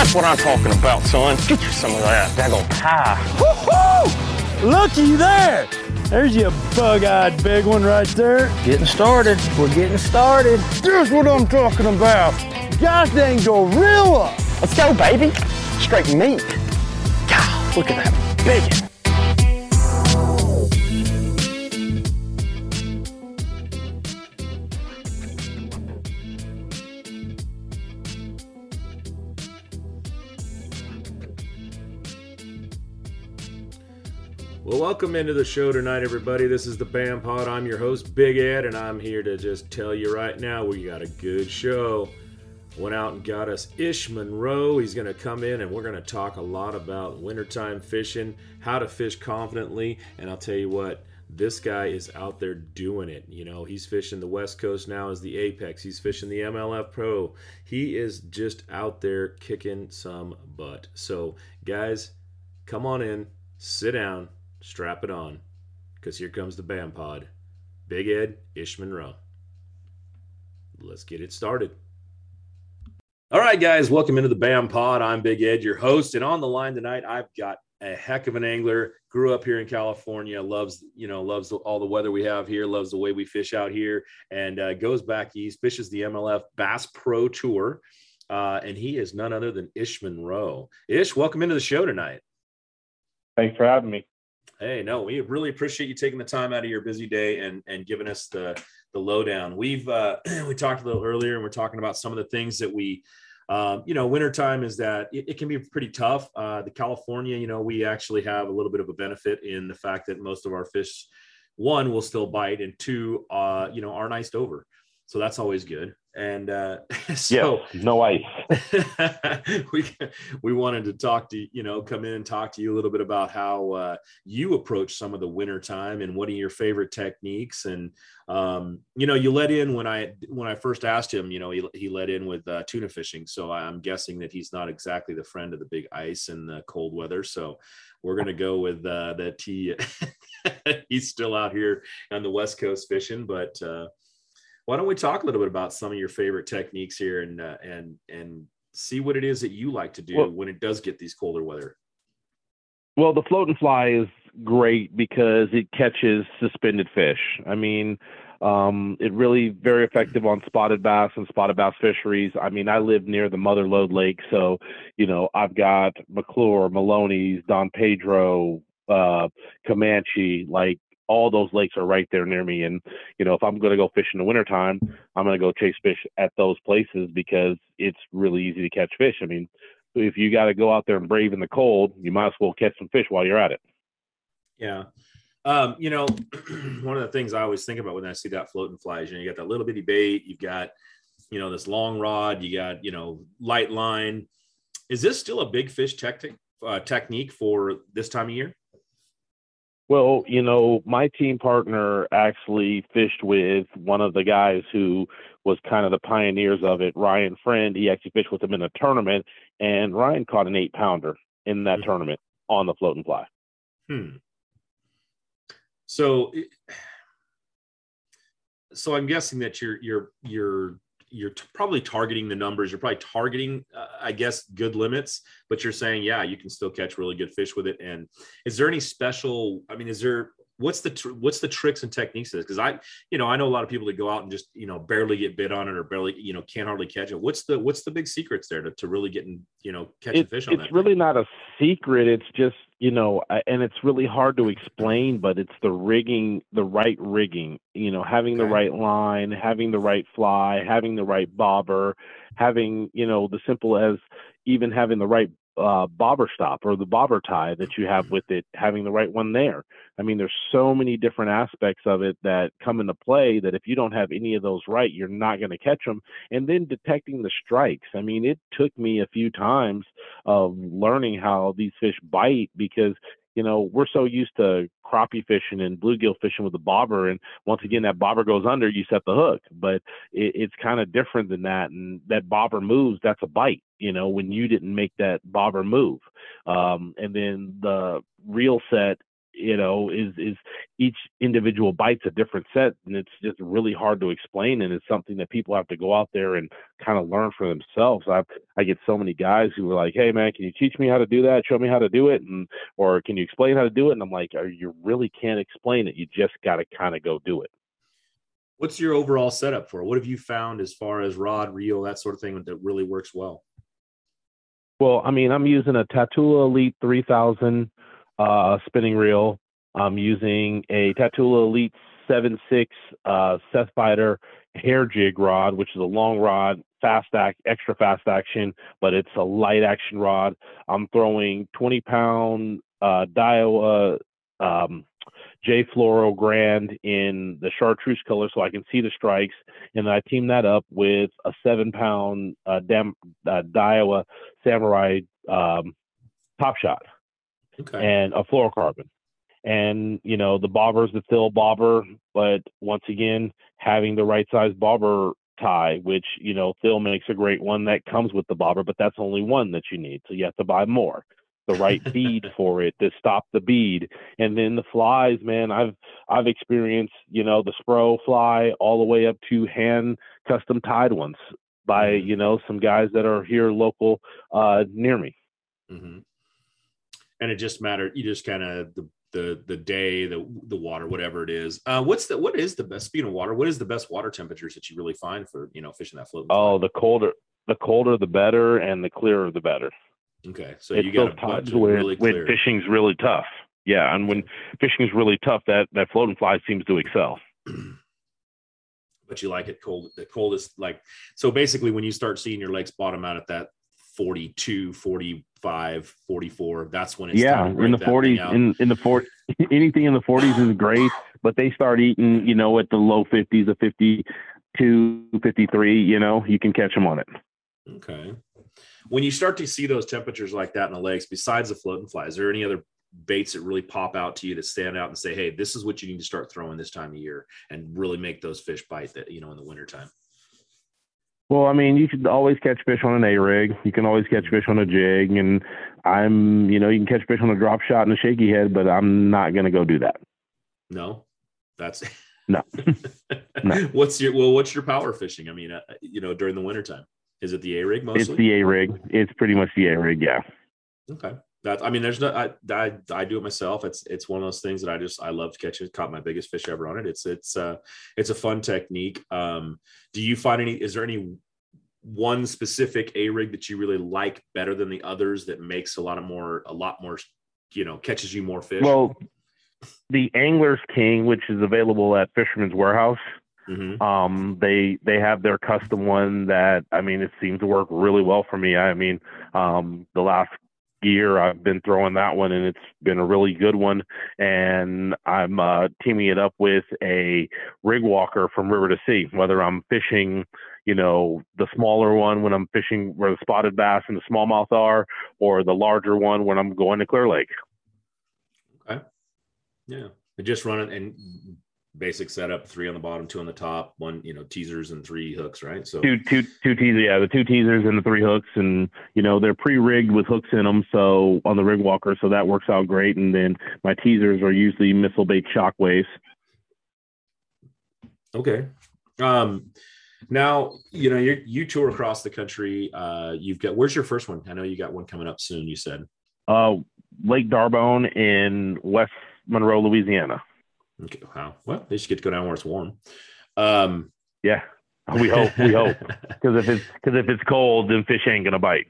That's what I'm talking about, son. Get you some of that daggone pie. Woo-hoo! Looky there! There's your bug-eyed big one right there. Getting started. We're getting started. Here's what I'm talking about. Gosh dang gorilla. Let's go, baby. Straight meat. God, look at that big welcome into the show tonight, everybody. This is the BAM Pod. I'm your host, Big Ed, and I'm here to just tell you right now we got a good show. Went out and got us Ish Monroe. He's going to come in and we're going to talk a lot about wintertime fishing, how to fish confidently, and I'll tell you what, this guy is out there doing it. You know, he's fishing the West Coast now as the Apex. He's fishing the MLF Pro. He is just out there kicking some butt. So, guys, come on in, sit down, strap it on, because here comes the BAM Pod. Big Ed, Ish Monroe. Let's get it started. All right, guys, welcome into the BAM Pod. I'm Big Ed, your host, and on the line tonight, I've got a heck of an angler. Grew up here in California, loves you know loves all the weather we have here, loves the way we fish out here, and uh, goes back east, fishes the MLF Bass Pro Tour, uh, and he is none other than Ish Monroe. Ish, welcome into the show tonight. Thanks for having me. Hey, no, we really appreciate you taking the time out of your busy day and and giving us the the lowdown. We've uh, we talked a little earlier, and we're talking about some of the things that we, um, you know, wintertime is that it, it can be pretty tough. Uh, the California, you know, we actually have a little bit of a benefit in the fact that most of our fish, one, will still bite, and two, uh, you know, aren't iced over. So that's always good. And uh, so yeah, no ice. we we wanted to talk to you know come in and talk to you a little bit about how uh, you approach some of the winter time and what are your favorite techniques and um, you know you let in when I when I first asked him you know he, he let in with uh, tuna fishing so I'm guessing that he's not exactly the friend of the big ice and the cold weather so we're gonna go with uh, that he he's still out here on the west coast fishing but uh, why don't we talk a little bit about some of your favorite techniques here and uh, and and see what it is that you like to do well, when it does get these colder weather well the float and fly is great because it catches suspended fish i mean um, it really very effective on spotted bass and spotted bass fisheries. I mean, I live near the Mother Lode Lake, so you know I've got McClure, Melones, Don Pedro, uh, Comanche. Like all those lakes are right there near me. And, you know, if I'm going to go fish in the wintertime, I'm going to go chase fish at those places because it's really easy to catch fish. I mean, if you got to go out there and brave in the cold, you might as well catch some fish while you're at it. Yeah. Um, you know, one of the things I always think about when I see that floating flies, you know, you got that little bitty bait, you've got, you know, this long rod, you got, you know, light line. Is this still a big fish tactic, uh, technique for this time of year? Well, you know, my team partner actually fished with one of the guys who was kind of the pioneers of it, Ryan Friend. He actually fished with him in a tournament, and Ryan caught an eight pounder in that mm-hmm. tournament on the float and fly. Hmm. So, so I'm guessing that you're you're you're you're t- probably targeting the numbers. You're probably targeting, uh, I guess, good limits. But you're saying, yeah, you can still catch really good fish with it. And is there any special? I mean, is there what's the tr- what's the tricks and techniques of this? Because I, you know, I know a lot of people that go out and just you know barely get bit on it or barely you know can't hardly catch it. What's the what's the big secrets there to, to really getting you know catching it, fish on it's that? It's really not a secret. It's just you know, and it's really hard to explain, but it's the rigging, the right rigging. You know, having okay. the right line, having the right fly, having the right bobber, having you know the simple as even having the right uh, bobber stop or the bobber tie that you have with it, having the right one there. I mean, there's so many different aspects of it that come into play that if you don't have any of those right, you're not going to catch them. And then detecting the strikes. I mean, it took me a few times of learning how these fish bite because you know, we're so used to crappie fishing and bluegill fishing with the bobber, and once again, that bobber goes under, you set the hook. But it, it's kind of different than that, and that bobber moves, that's a bite. You know, when you didn't make that bobber move, um, and then the reel set you know, is is each individual bite's a different set, and it's just really hard to explain. And it's something that people have to go out there and kind of learn for themselves. I I get so many guys who are like, "Hey, man, can you teach me how to do that? Show me how to do it, and or can you explain how to do it?" And I'm like, "You really can't explain it. You just got to kind of go do it." What's your overall setup for it? What have you found as far as rod, reel, that sort of thing that really works well? Well, I mean, I'm using a Tatula Elite 3000 uh, spinning reel. I'm using a Tatula Elite 7.6 uh, Seth Fighter hair jig rod, which is a long rod, fast act, extra fast action, but it's a light action rod. I'm throwing 20 pound uh, Daiwa um, J Fluoro Grand in the chartreuse color so I can see the strikes. And I team that up with a seven pound uh, Dam, uh, Daiwa Samurai um, Top Shot okay. and a fluorocarbon. And, you know, the bobber's the Thill bobber, but once again, having the right size bobber tie, which, you know, Thill makes a great one that comes with the bobber, but that's only one that you need. So you have to buy more the right bead for it to stop the bead. And then the flies, man, I've I've experienced, you know, the Spro fly all the way up to hand custom tied ones by, mm-hmm. you know, some guys that are here local uh near me. Mm-hmm. And it just mattered. You just kind of the the the day, the the water, whatever it is. Uh, what's the what is the best speed of water? What is the best water temperatures that you really find for you know fishing that float? Oh, the colder the colder the better, and the clearer the better. Okay, so it's you got times where really when fishing's really tough. Yeah, and when fishing's really tough, that that floating fly seems to excel. but you like it cold. The coldest, like so. Basically, when you start seeing your legs bottom out at that 42, 45, 44, that's when it's yeah in the 40s. In in the 40, anything in the 40s is great, but they start eating, you know, at the low 50s, a 52, 53. You know, you can catch them on it. Okay when you start to see those temperatures like that in the lakes, besides the floating fly, is there any other baits that really pop out to you that stand out and say, hey, this is what you need to start throwing this time of year and really make those fish bite that, you know, in the wintertime? Well, I mean, you can always catch fish on an A rig. You can always catch fish on a jig. And I'm, you know, you can catch fish on a drop shot and a shaky head, but I'm not going to go do that. No, that's no. no. What's your, well, what's your power fishing? I mean, uh, you know, during the wintertime? Is it the A rig mostly? It's the A rig. It's pretty much the A rig. Yeah. Okay. That I mean, there's no. I, I I do it myself. It's it's one of those things that I just I love to catch it. Caught my biggest fish ever on it. It's it's uh it's a fun technique. Um, do you find any? Is there any one specific A rig that you really like better than the others that makes a lot of more a lot more you know catches you more fish? Well, the Angler's King, which is available at Fisherman's Warehouse, Mm-hmm. Um, they they have their custom one that I mean it seems to work really well for me. I mean, um, the last year I've been throwing that one and it's been a really good one. And I'm uh, teaming it up with a rig walker from River to Sea. Whether I'm fishing, you know, the smaller one when I'm fishing where the spotted bass and the smallmouth are, or the larger one when I'm going to Clear Lake. Okay. Yeah. Just run it and basic setup, three on the bottom, two on the top, one, you know, teasers and three hooks, right? So two, two, two teasers, yeah, the two teasers and the three hooks, and you know they're pre-rigged with hooks in them, so on the rig walker, so that works out great. And then my teasers are usually missile bait shockwaves. Okay. Um, now you know you you tour across the country. Uh, you've got where's your first one? I know you got one coming up soon. You said. Uh, Lake D'Arbonne in West Monroe, Louisiana. Okay. Wow. Well, they should get to go down where it's warm. Um, yeah. We hope. We hope. Because if it's because if it's cold, then fish ain't gonna bite.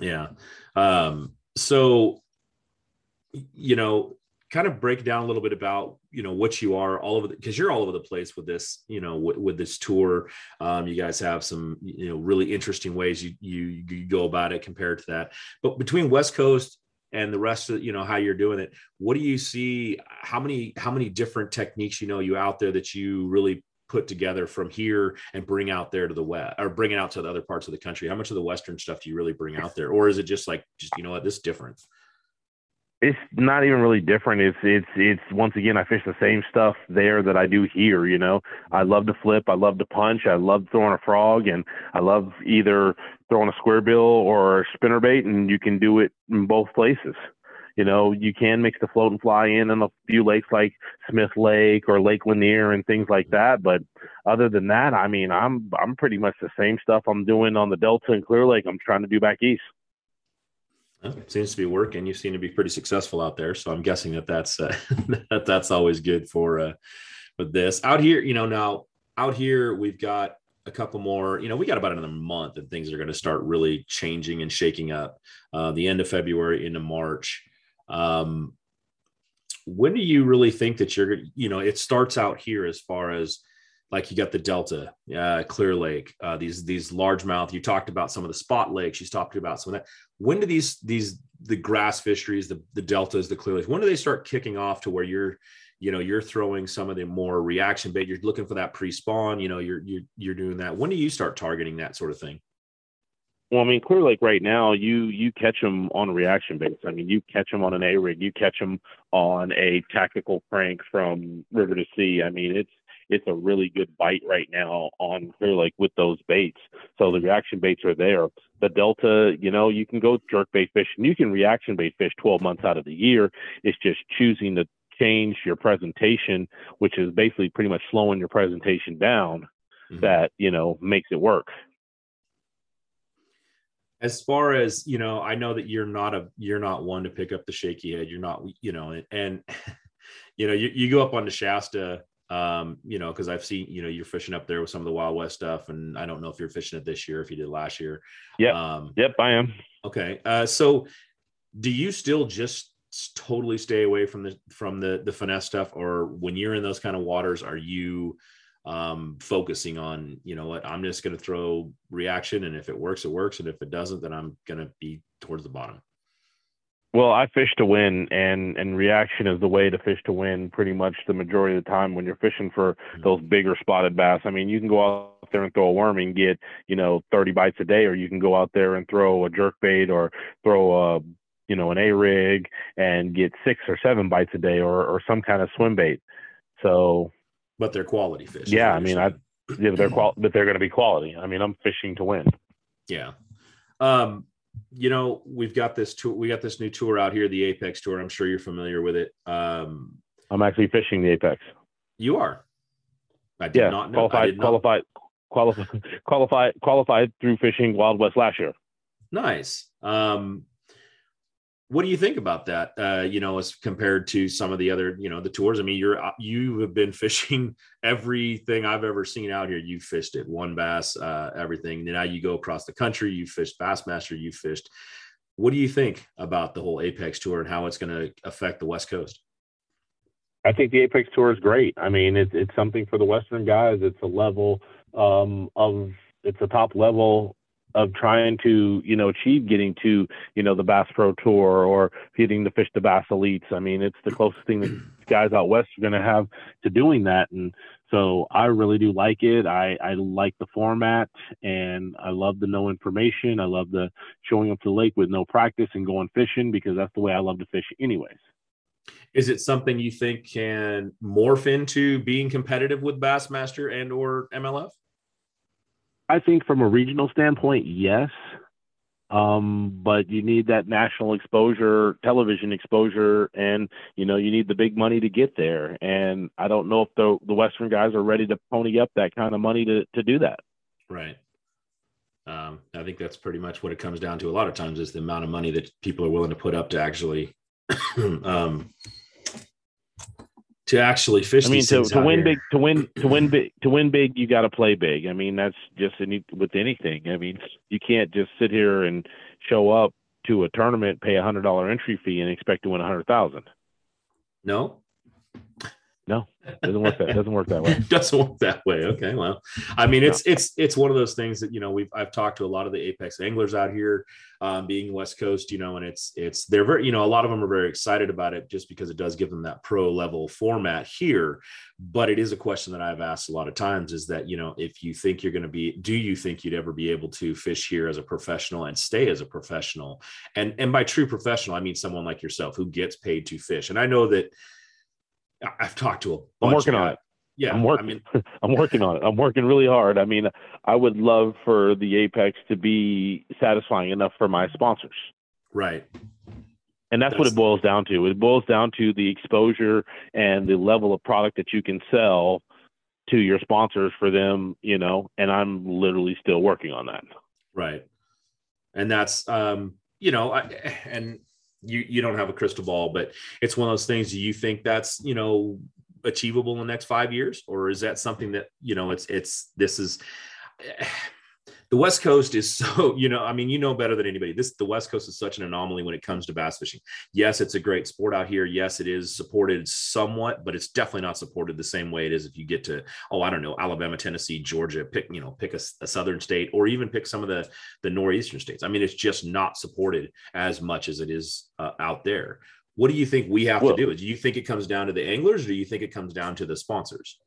Yeah. Um, so, you know, kind of break down a little bit about you know what you are all over because you're all over the place with this you know with, with this tour um, you guys have some you know really interesting ways you, you you go about it compared to that but between west coast and the rest of you know how you're doing it. What do you see how many how many different techniques you know you out there that you really put together from here and bring out there to the west or bring it out to the other parts of the country? How much of the western stuff do you really bring out there? Or is it just like just you know what this is different it's not even really different. It's it's it's once again I fish the same stuff there that I do here. You know, I love to flip, I love to punch, I love throwing a frog, and I love either throwing a square bill or a spinner bait, and you can do it in both places. You know, you can mix the float and fly in in a few lakes like Smith Lake or Lake Lanier and things like that. But other than that, I mean, I'm I'm pretty much the same stuff I'm doing on the Delta and Clear Lake. I'm trying to do back east. Well, seems to be working. You seem to be pretty successful out there, so I'm guessing that that's uh, that that's always good for uh, with this out here. You know, now out here we've got a couple more. You know, we got about another month, and things are going to start really changing and shaking up. Uh, the end of February into March. Um, when do you really think that you're? You know, it starts out here as far as like you got the Delta, uh, Clear Lake, uh, these these largemouth. You talked about some of the spot lakes. You talked about some of that. When do these these the grass fisheries, the the deltas, the Clear Lakes, when do they start kicking off to where you're, you know, you're throwing some of the more reaction bait. You're looking for that pre-spawn. You know, you're you're you're doing that. When do you start targeting that sort of thing? Well, I mean, Clear Lake right now, you you catch them on reaction baits. I mean, you catch them on an A rig, you catch them on a tactical crank from river to sea. I mean, it's it's a really good bite right now on Clear Lake with those baits. So the reaction baits are there. The Delta, you know, you can go jerk bait fish and you can reaction bait fish 12 months out of the year. It's just choosing to change your presentation, which is basically pretty much slowing your presentation down mm-hmm. that, you know, makes it work as far as you know i know that you're not a you're not one to pick up the shaky head you're not you know and, and you know you, you go up on the shasta um, you know, because I've seen, you know, you're fishing up there with some of the Wild West stuff, and I don't know if you're fishing it this year, if you did last year. Yeah. Um, yep, I am. Okay. Uh, so, do you still just totally stay away from the from the the finesse stuff, or when you're in those kind of waters, are you um, focusing on, you know what, I'm just going to throw reaction, and if it works, it works, and if it doesn't, then I'm going to be towards the bottom. Well, I fish to win, and and reaction is the way to fish to win. Pretty much the majority of the time when you're fishing for mm-hmm. those bigger spotted bass. I mean, you can go out there and throw a worm and get you know 30 bites a day, or you can go out there and throw a jerk bait or throw a you know an A rig and get six or seven bites a day, or or some kind of swim bait. So, but they're quality fish. Yeah, I mean, I yeah, they're qual- but they're going to be quality. I mean, I'm fishing to win. Yeah. Um, you know, we've got this tour. We got this new tour out here, the Apex Tour. I'm sure you're familiar with it. Um, I'm actually fishing the Apex. You are. I did yeah, not know. Qualified, qualified, qualified, qualified, qualified through fishing Wild West last year. Nice. Um, what do you think about that? Uh, you know, as compared to some of the other, you know, the tours. I mean, you're uh, you have been fishing everything I've ever seen out here. You fished it, WON Bass, uh, everything. Now you go across the country. You fished Bassmaster. You fished. What do you think about the whole Apex Tour and how it's going to affect the West Coast? I think the Apex Tour is great. I mean, it's it's something for the Western guys. It's a level um, of it's a top level of trying to you know achieve getting to you know the Bass Pro Tour or getting to fish the Bass Elites. I mean, it's the closest thing that guys out west are going to have to doing that, and so I really do like it. I I like the format, and I love the no information. I love the showing up to the lake with no practice and going fishing because that's the way I love to fish, anyways. Is it something you think can morph into being competitive with Bassmaster and or MLF? I think from a regional standpoint, yes. Um, but you need that national exposure, television exposure, and you know you need the big money to get there. And I don't know if the the Western guys are ready to pony up that kind of money to to do that. Right. Um, I think that's pretty much what it comes down to. A lot of times is the amount of money that people are willing to put up to actually um, to actually fish. I mean, to, to win here. big, to win, to win big, to win big, you got to play big. I mean, that's just any, with anything. I mean, you can't just sit here and show up to a tournament, pay a hundred dollar entry fee, and expect to win a hundred thousand. No, no, doesn't work that doesn't work that way. doesn't work that way. Okay, well, I mean, it's no. it's it's one of those things that you know we've I've talked to a lot of the apex anglers out here, um, being West Coast, you know, and it's it's they're very you know a lot of them are very excited about it just because it does give them that pro level format here. But it is a question that I've asked a lot of times is that you know if you think you're going to be, do you think you'd ever be able to fish here as a professional and stay as a professional? And and by true professional, I mean someone like yourself who gets paid to fish. And I know that I've talked to a I'm working on it. Yeah, I'm working. I mean, I'm working on it. I'm working really hard. I mean, I would love for the Apex to be satisfying enough for my sponsors. Right. And that's, that's, what it boils down to. It boils down to the exposure and the level of product that you can sell to your sponsors for them, you know, and I'm literally still working on that. Right. And that's um, you know, I, and you you don't have a crystal ball, but it's one of those things. Do you think that's you know achievable in the next five years, or is that something that you know it's it's this is the West Coast is so, you know, I mean, you know better than anybody. This the West Coast is such an anomaly when it comes to bass fishing. Yes, it's a great sport out here. Yes, it is supported somewhat, but it's definitely not supported the same way it is if you get to, oh, I don't know, Alabama, Tennessee, Georgia, pick, you know, pick a, a southern state or even pick some of the the northeastern states. I mean, it's just not supported as much as it is uh, out there. What do you think we have well, to do? Do you think it comes down to the anglers or do you think it comes down to the sponsors?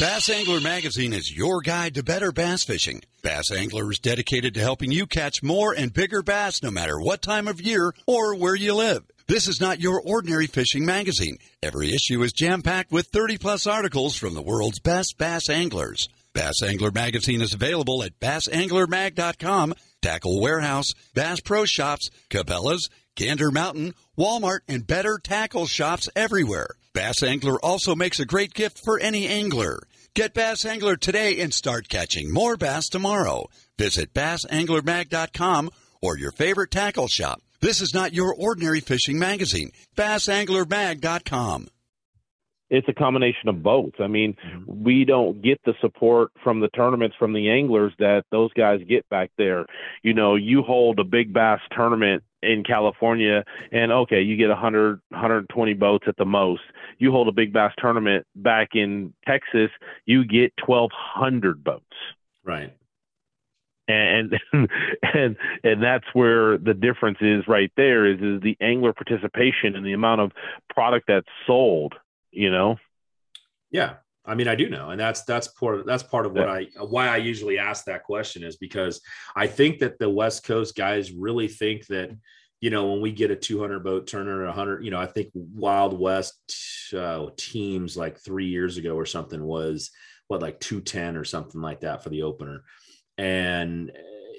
Bass Angler Magazine is your guide to better bass fishing. Bass Angler is dedicated to helping you catch more and bigger bass no matter what time of year or where you live. This is not your ordinary fishing magazine. Every issue is jam packed with 30 plus articles from the world's best bass anglers. Bass Angler Magazine is available at bassanglermag.com, Tackle Warehouse, Bass Pro Shops, Cabela's, Gander Mountain, Walmart, and better tackle shops everywhere. Bass Angler also makes a great gift for any angler. Get Bass Angler today and start catching more bass tomorrow. Visit bassanglermag.com or your favorite tackle shop. This is not your ordinary fishing magazine. bassanglermag.com. It's a combination of both. I mean, mm-hmm. we don't get the support from the tournaments from the anglers that those guys get back there. You know, you hold a big bass tournament in California and okay, you get 100 120 boats at the most. You hold a big bass tournament back in Texas, you get 1200 boats. Right. And and and that's where the difference is right there is is the angler participation and the amount of product that's sold, you know. Yeah. I mean, I do know, and that's that's part of that's part of what yeah. I why I usually ask that question is because I think that the West Coast guys really think that you know when we get a 200 boat turner 100 you know I think Wild West uh, teams like three years ago or something was what like 210 or something like that for the opener, and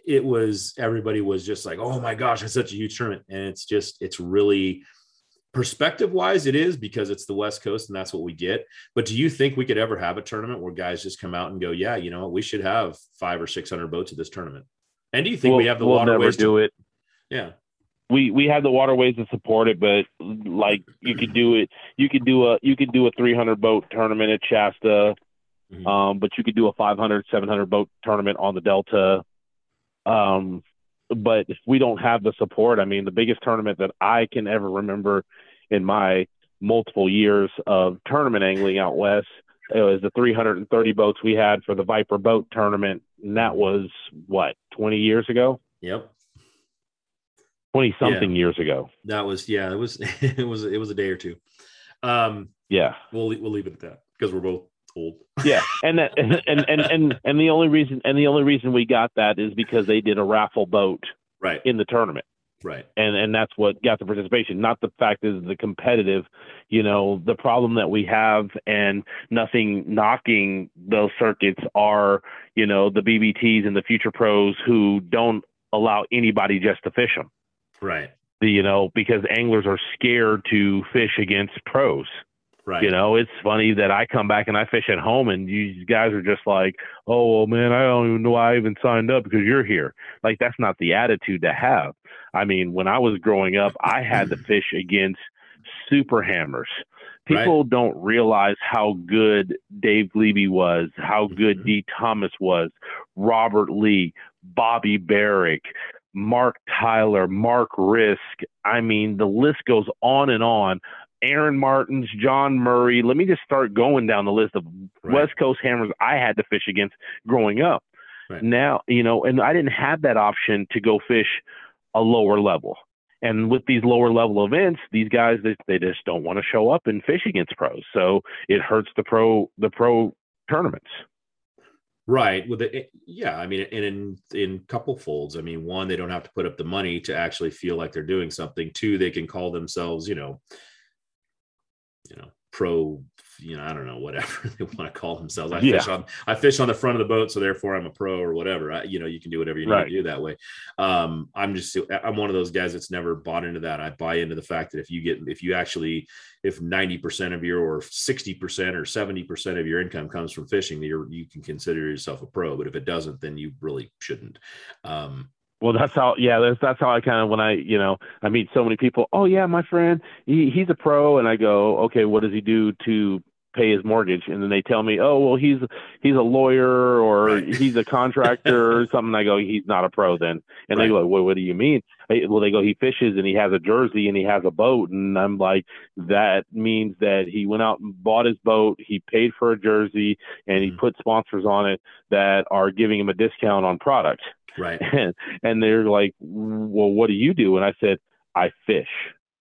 it was everybody was just like oh my gosh it's such a huge tournament and it's just it's really perspective wise it is because it's the west coast and that's what we get. But do you think we could ever have a tournament where guys just come out and go yeah you know what, we should have five or six hundred boats at this tournament. And do you think we'll, we have the we'll waterways never do to, it. Yeah. We we have the waterways to support it but like you could do it you could do a you could do a 300 boat tournament at shasta mm-hmm. um but you could do a 500 700 boat tournament on the delta. Um but if we don't have the support. I mean, the biggest tournament that I can ever remember in my multiple years of tournament angling out west it was the 330 boats we had for the Viper boat tournament, and that was what 20 years ago. Yep. 20 something yeah. years ago. That was yeah, it was it was it was a day or two. Um yeah. We'll we'll leave it at that because we're both old. yeah, and that and, and and and and the only reason and the only reason we got that is because they did a raffle boat right in the tournament. Right. And and that's what got the participation, not the fact is the competitive, you know, the problem that we have and nothing knocking those circuits are, you know, the BBTs and the future pros who don't allow anybody just to fish them. Right. The, you know, because anglers are scared to fish against pros. Right. You know, it's funny that I come back and I fish at home and you guys are just like, oh, well, man, I don't even know why I even signed up because you're here. Like, that's not the attitude to have. I mean, when I was growing up, I had to fish against super hammers. People right. don't realize how good Dave Levy was, how good mm-hmm. Dee Thomas was, Robert Lee, Bobby Barrick, Mark Tyler, Mark Risk. I mean, the list goes on and on Aaron Martens, John Murray. Let me just start going down the list of right. West Coast hammers I had to fish against growing up. Right. Now, you know, and I didn't have that option to go fish a lower level. And with these lower level events, these guys they, they just don't want to show up and fish against pros. So it hurts the pro the pro tournaments. Right. With it, yeah. I mean, and in in couple folds. I mean, one, they don't have to put up the money to actually feel like they're doing something. Two, they can call themselves, you know, you know pro you know, I don't know, whatever they want to call themselves. I Yeah. fish on, I fish on the front of the boat, so therefore I'm a pro or whatever. I, you know, you can do whatever you need Right. to do that way. Um, I'm just, I'm one of those guys that's never bought into that. I buy into the fact that if you get, if you actually, if 90% of your or 60% or 70% of your income comes from fishing, you're, you can consider yourself a pro. But if it doesn't, then you really shouldn't. Um, Well, that's how. Yeah, that's that's how I kind of when I you know I meet so many people. Oh yeah, my friend, he he's a pro, and I go, okay, what does he do to pay his mortgage? And then they tell me, oh well, he's he's a lawyer or Right. he's a contractor or something. I go, he's not a pro then. And they go, well, what do you mean? I, well, they go, he fishes and he has a jersey and he has a boat, and I'm like, that means that he went out and bought his boat, he paid for a jersey, and he Mhm. put sponsors on it that are giving him a discount on product right. and, and they're like, "Well, what do you do?" And I said, "I fish.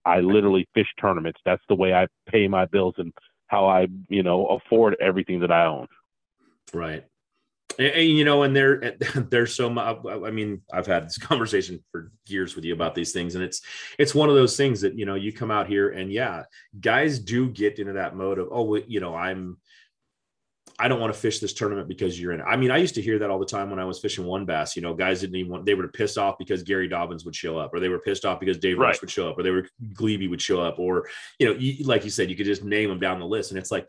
I literally fish tournaments. That's the way I pay my bills and how I, you know, afford everything that I own." Right. And, and, you know, and there, there's so much. I mean, I've had this conversation for years with you about these things, and it's it's one of those things that you know you come out here and yeah, guys do get into that mode of oh, you know, I'm. I don't want to fish this tournament because you're in it. I mean, I used to hear that all the time when I was fishing WON bass. You know, guys didn't even want, they were pissed off because Gary Dobyns would show up, or they were pissed off because Dave Rush would show up, or they were Glebe would show up, or, you know, you, like you said, you could just name them down the list. And it's like,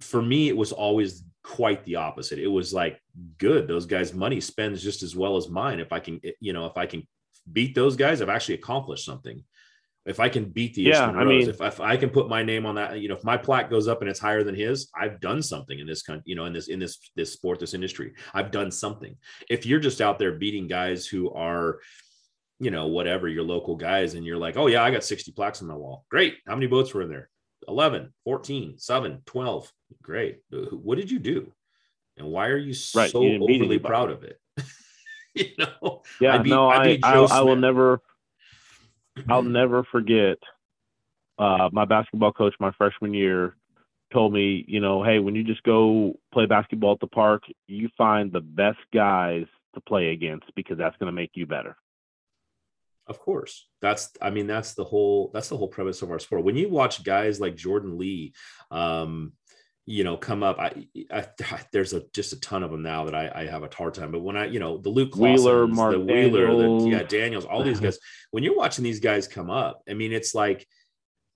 for me, it was always quite the opposite. It was like, good, those guys' money spends just as well as mine. If I can, you know, if I can beat those guys, I've actually accomplished something. If I can beat the Yeah, I Rose, mean- if, if I can put my name on that, you know, if my plaque goes up and it's higher than his, I've done something in this country, you know, in this in this this sport, this industry. I've done something. If you're just out there beating guys who are, you know, whatever your local guys, and you're like, oh yeah, I got 60 plaques on my wall. Great. How many boats were in there? 11, 14, 7, 12. Great. What did you do? And why are you Right, so you overly proud of it? you know, Yeah, I beat- no, I I I, I will never, I'll never forget. Uh, my basketball coach my freshman year told me, you know, hey, when you just go play basketball at the park, you find the best guys to play against because that's going to make you better. Of course. That's I mean that's the whole that's the whole premise of our sport. When you watch guys like Jordan Lee um you know come up I, I there's a just a ton of them now that I, I have a hard time but when I you know the Luke Wheeler, Mark the Wheeler the, yeah Daniels all these guys when you're watching these guys come up I mean it's like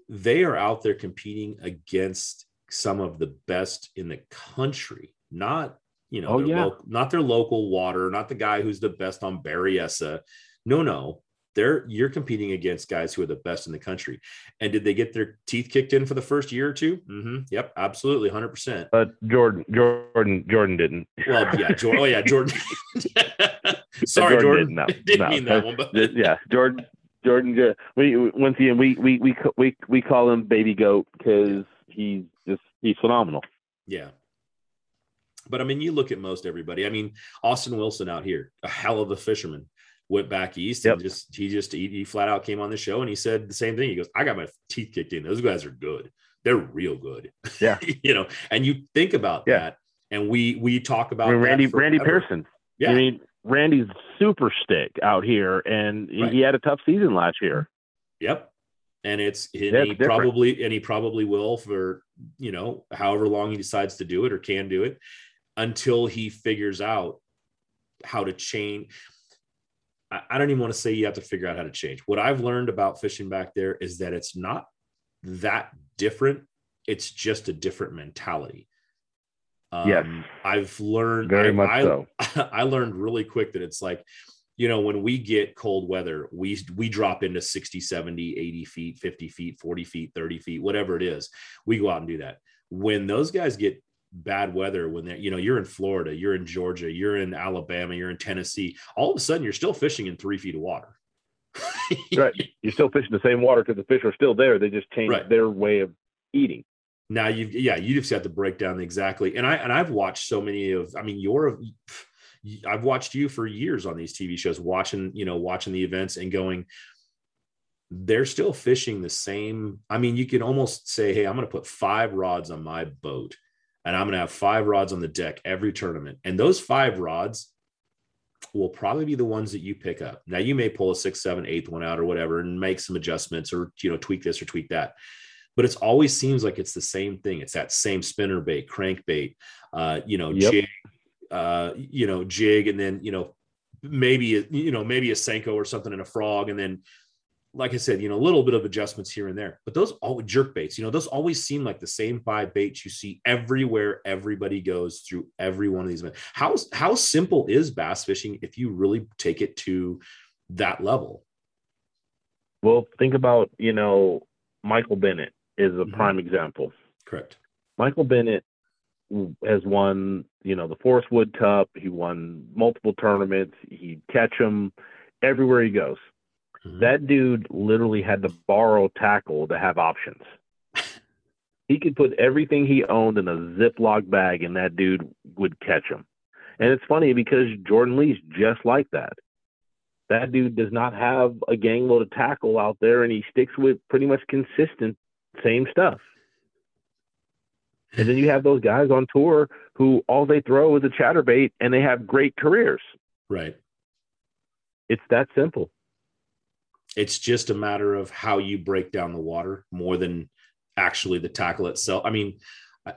they are out there competing against some of the best in the country not you know Oh, their yeah. lo- not their local water not the guy who's the best on Berryessa. No no they're you're competing against guys who are the best in the country and did they get their teeth kicked in for the first year or 2 hmm yep absolutely 100% But Jordan, Jordan, Jordan didn't. well yeah jordan oh yeah jordan sorry jordan, Jordan didn't, no, didn't no. mean that one but yeah, Jordan. Jordan. We once again we we we we we call him Baby Goat because he's just he's phenomenal. Yeah. But I mean, you look at most everybody. I mean, Austin Wilson out here, a hell of a fisherman, went back east and just he just he, he flat out came on the show and he said the same thing. He goes, "I got my teeth kicked in. Those guys are good. They're real good." Yeah. you know, and you think about Yeah. that, and we we talk about I mean, Randy Randy. Pearson. Yeah, I mean, Randy's super stick out here, and he- Right. he had a tough season last year. Yep. And it's and Yeah, it's he different. probably and he probably will for you know however long he decides to do it or can do it until he figures out how to change. I, I don't even want to say you have to figure out how to change. What I've learned about fishing back there is that it's not that different. It's just a different mentality. Um, Yes. I've learned Very I- much I- so. I learned really quick that it's like, you know, when we get cold weather, we we drop into 60, 70, 80 feet, 50 feet, 40 feet, 30 feet, whatever it is. We go out and do that. When those guys get bad weather, when they're, you know, you're in Florida, you're in Georgia, you're in Alabama, you're in Tennessee, all of a sudden you're still fishing in three feet of water. Right. You're still fishing the same water because the fish are still there. They just changed Right. their way of eating. now you've yeah you just got to break down exactly and i and i've watched so many of i mean you're i've watched you for years on these tv shows watching you know watching the events and going they're still fishing the same i mean you can almost say hey i'm going to put five rods on my boat and i'm going to have five rods on the deck every tournament and those five rods will probably be the ones that you pick up now you may pull a six seven eighth one out or whatever and make some adjustments or you know tweak this or tweak that but it's always seems like it's the same thing. It's that same spinner bait, crankbait, uh, you know, Yep. jig, uh, you know, jig, and then you know, maybe you know maybe a senko or something and a frog, and then like I said, you know, a little bit of adjustments here and there. But those all jerk baits, you know, those always seem like the same five baits you see everywhere. Everybody goes through every one of these. How how simple is bass fishing if you really take it to that level? Well, think about you know Michael Bennett is a Mhm. prime example. Correct. Michael Bennett has won, you know, the Forrest Wood Cup. He won multiple tournaments. He'd catch them everywhere he goes. Mhm. That dude literally had to borrow tackle to have options. He could put everything he owned in a Ziploc bag, and that dude would catch him. And it's funny because Jordan Lee's just like that. That dude does not have a gang load of tackle out there, and he sticks with pretty much consistent same stuff. And then you have those guys on tour who all they throw is a chatterbait, and they have great careers. right. It's that simple. It's just a matter of how you break down the water more than actually the tackle itself. I mean,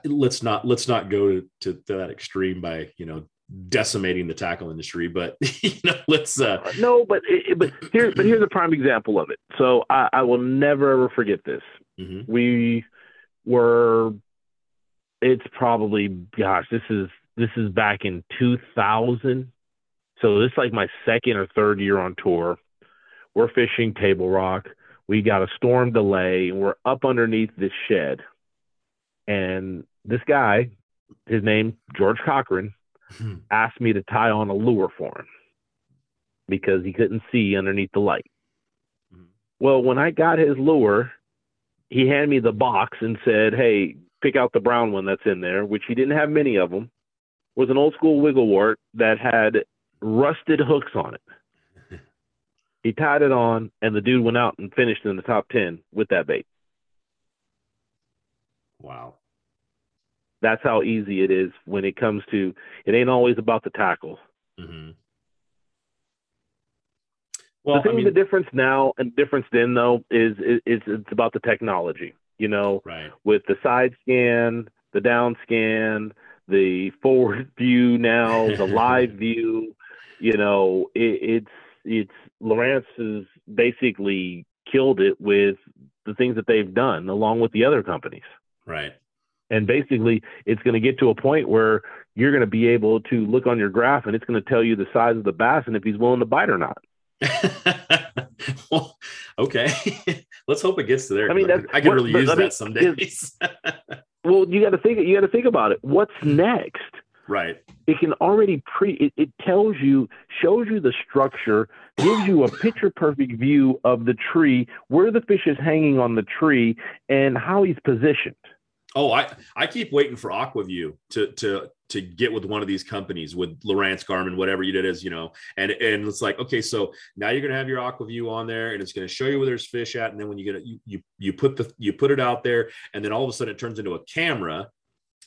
let's not let's not go to, to, to that extreme by you know decimating the tackle industry, but you know let's uh No, but but here but here's a prime example of it. So I, I will never ever forget this. mhm, We were it's probably gosh, this is this is back in 2000. So this is like my second or third year on tour. We're fishing Table Rock. We got a storm delay and we're up underneath this shed. And this guy, his name George Cochran, mhm. asked me to tie on a lure for him because he couldn't see underneath the light. Mhm. Well, when I got his lure, he handed me the box and said, "Hey, pick out the brown one that's in there," which he didn't have many of them. Was an old school wiggle wigglewort that had rusted hooks on it. He tied it on, and the dude went out and finished in the top ten with that bait. Wow. That's how easy it is when it comes to. It ain't always about the tackle. Mhm. Well, the I mean, the difference now and difference then though is, is is it's about the technology. You know, right. with the side scan, the down scan, the forward view now, the live view. You know, it, it's it's Lowrance has basically killed it with the things that they've done, along with the other companies. Right. And basically, it's going to get to a point where you're going to be able to look on your graph, and it's going to tell you the size of the bass and if he's willing to bite or not. well, okay. Let's hope it gets to there. I mean, that's- I could what- really use I mean, that some days. Well, you got to think. You got to think about it. What's next? right. It can already pre it, it tells you shows you the structure gives you a picture perfect view of the tree where the fish is hanging on the tree and how he's positioned. Oh, I I keep waiting for Aqua-Vu to to to get with one of these companies with Lowrance Garmin, whatever it is, you know, and and it's like, okay, so now you're gonna have your Aqua-Vu on there, and it's gonna show you where there's fish at, and then when you get it, you you you put the you put it out there, and then all of a sudden it turns into a camera,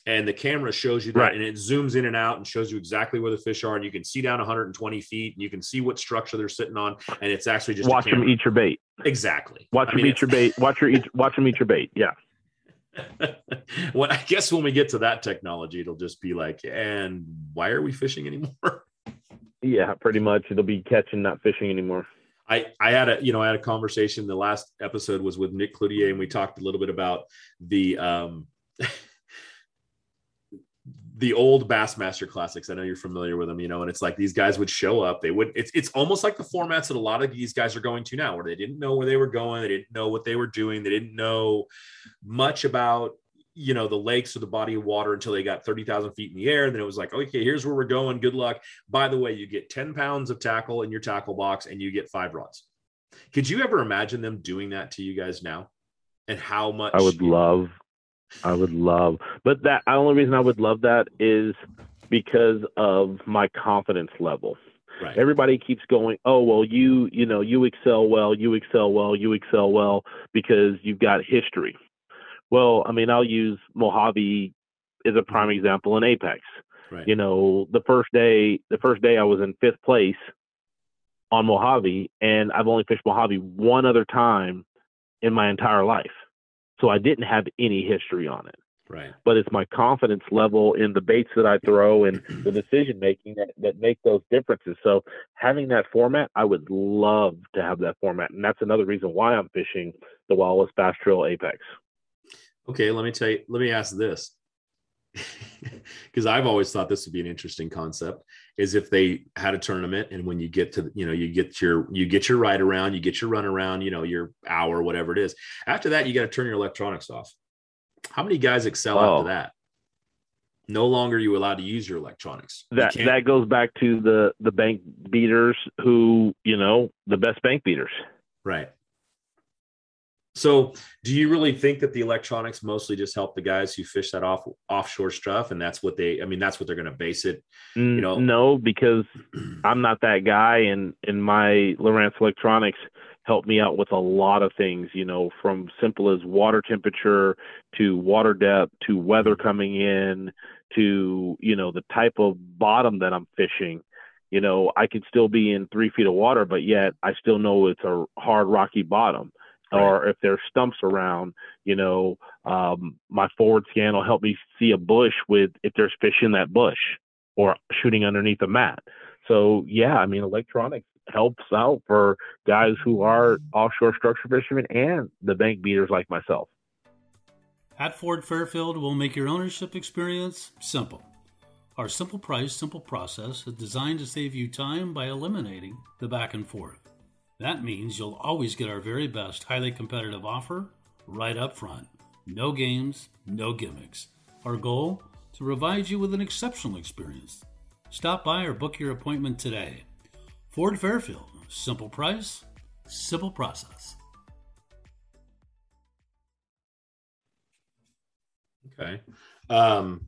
and the camera shows you that, Right. and it zooms in and out and shows you exactly where the fish are, and you can see down 120 feet, and you can see what structure they're sitting on, and it's actually just watch them eat your bait exactly. watch I them mean, eat your bait watch your eat watch them eat your bait yeah well, I guess when we get to that technology, it'll just be like, and why are we fishing anymore? yeah pretty much it'll be catching not fishing anymore I, I had a you know I had a conversation. The last episode was with Nick Cloutier, and we talked a little bit about the um, the old Bassmaster classics. I know you're familiar with them, you know, and it's like these guys would show up. They would. It's it's almost like the formats that a lot of these guys are going to now, where they didn't know where they were going, they didn't know what they were doing, they didn't know much about you know the lakes or the body of water until they got 30,000 feet in the air. Then it was like, okay, here's where we're going. Good luck. By the way, you get 10 pounds of tackle in your tackle box and you get five rods. Could you ever imagine them doing that to you guys now? And how much i would love i would love but that the only reason i would love that is because of my confidence level. Right. everybody keeps going oh well you you know you excel well you excel well you excel well because you've got history. Well i mean i'll use mojave as a prime mm-hmm. example in apex. Right. you know the first day the first day i was in fifth place on mojave and i've only fished mojave one other time in my entire life So I didn't have any history on it. Right. But it's my confidence level in the baits that I throw and the decision making that, that make those differences. So having that format, I would love to have that format. And that's another reason why I'm fishing the Wild West Bass Trail Apex. Okay, let me tell you, let me ask this. Because I've always thought this would be an interesting concept is if they had a tournament and when you get to you know you get your you get your ride around you get your run around you know your hour whatever it is. After that you got to turn your electronics off. How many guys excel Oh. after that? No longer are you allowed to use your electronics. That can't- that goes back to the the bank beaters who, you know, the best bank beaters. right so do you really think that the electronics mostly just help the guys who fish that off offshore stuff and that's what they i mean that's what they're going to base it You mm, know- no, because I'm not that guy, and and my Lowrance Electronics helped me out with a lot of things. You know, from simple as water temperature to water depth to weather mm-hmm. coming in to you know the type of bottom that I'm fishing. You know, I could still be in three feet of water, but yet I still know it's a hard rocky bottom. Or if there's stumps around, you know, um, my forward scan will help me see a bush with if there's fish in that bush or shooting underneath a mat. So yeah, I mean electronics helps out for guys who are offshore structure fishermen and the bank beaters like myself. At Ford Fairfield, we'll make your ownership experience simple. Our simple price, simple process is designed to save you time by eliminating the back and forth. That means you'll always get our very best highly competitive offer right up front. No games, no gimmicks. Our goal? To provide you with an exceptional experience. Stop by or book your appointment today. Ford Fairfield, simple price, simple process. Okay. Um,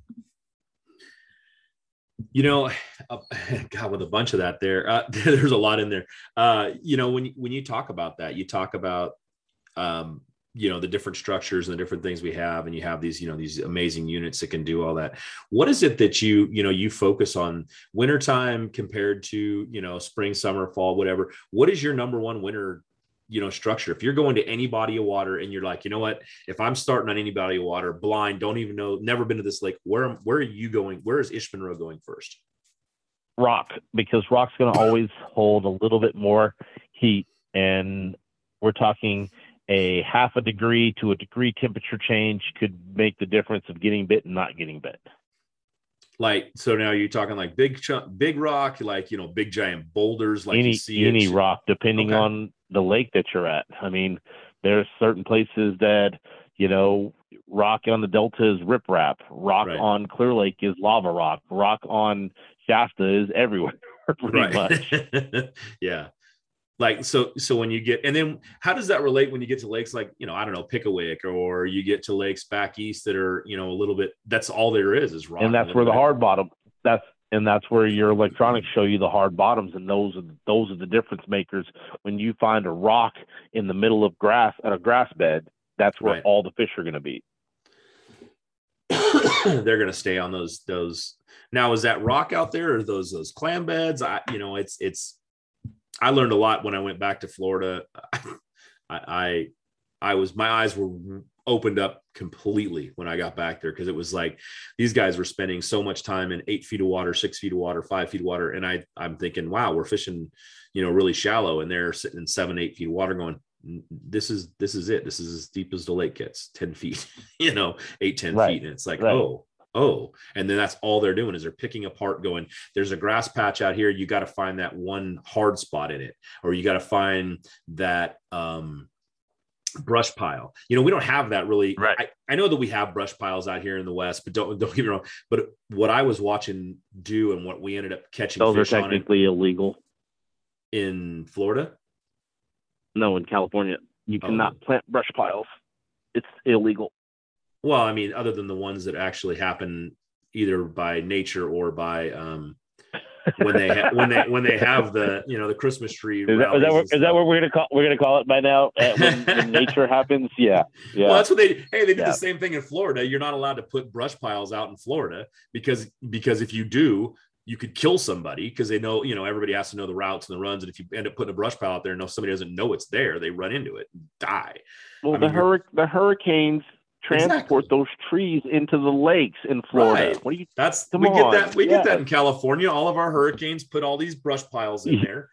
you know, uh, God, with a bunch of that there, uh, there's a lot in there. Uh, you know, when when you talk about that, you talk about, um, you know, the different structures and the different things we have, and you have these, you know, these amazing units that can do all that. What is it that you, you know, you focus on wintertime compared to, you know, spring, summer, fall, whatever? What is your number one winter? You know structure. If you're going to any body of water and you're like you know what? If i'm starting on any body of water blind don't even know never been to this lake where where are you going? Where is ish monroe going first? Rock, because rock's going to always hold a little bit more heat, and we're talking a half a degree to a degree temperature change could make the difference of getting bit and not getting bit. Like so now you're talking like big chunk big rock like you know big giant boulders like any you see any rock, depending Okay. on the lake that you're at. I mean, there's certain places that you know, rock on the Delta is riprap, rock Right. on Clear Lake is lava rock, rock on Shasta is everywhere, pretty much. yeah. Like so so when you get and then how does that relate when you get to lakes like, you know, I don't know, Pickaway or you get to lakes back east that are, you know, a little bit that's all there is is rock. and that's where the hard bottom. That's and that's where your electronics show you the hard bottoms, and those are those are the difference makers. When you find a rock in the middle of grass at a grass bed, that's where Right. all the fish are going to be. they're going to stay on those those now is that rock out there or those those clam beds i you know it's it's i learned a lot when i went back to florida i i, I was my eyes were opened up completely when i got back there because it was like these guys were spending so much time in eight feet of water six feet of water five feet of water and i i'm thinking wow we're fishing you know really shallow and they're sitting in seven eight feet of water going this is this is it this is as deep as the lake gets 10 feet you know eight ten Right. feet and it's like Right. oh oh and then that's all they're doing is they're picking apart going there's a grass patch out here you got to find that one hard spot in it or you got to find that um brush pile you know we don't have that really Right. I, I know that we have brush piles out here in the west but don't don't get me wrong but what i was watching do and what we ended up catching Those are on in, technically illegal. in florida No, in California, you Oh. cannot plant brush piles. It's illegal. Well, I mean, other than the ones that actually happen either by nature or by um, when they ha- when they when they have the you know the Christmas tree. Is that, is that, what, that what we're gonna call we're gonna call it by now? Uh, when, when nature happens, yeah, yeah. Well, that's what they. Hey, they did Yeah. the same thing in Florida. You're not allowed to put brush piles out in Florida because because if you do, you could kill somebody because they know, you know, everybody has to know the routes and the runs. And if you end up putting a brush pile out there and if somebody doesn't know it's there, they run into it and die. Well, I the mean, you're- the hurricanes transport those trees into the lakes in Florida. Right. What do you? That's we get that we get that in California. All of our hurricanes put all these brush piles in there.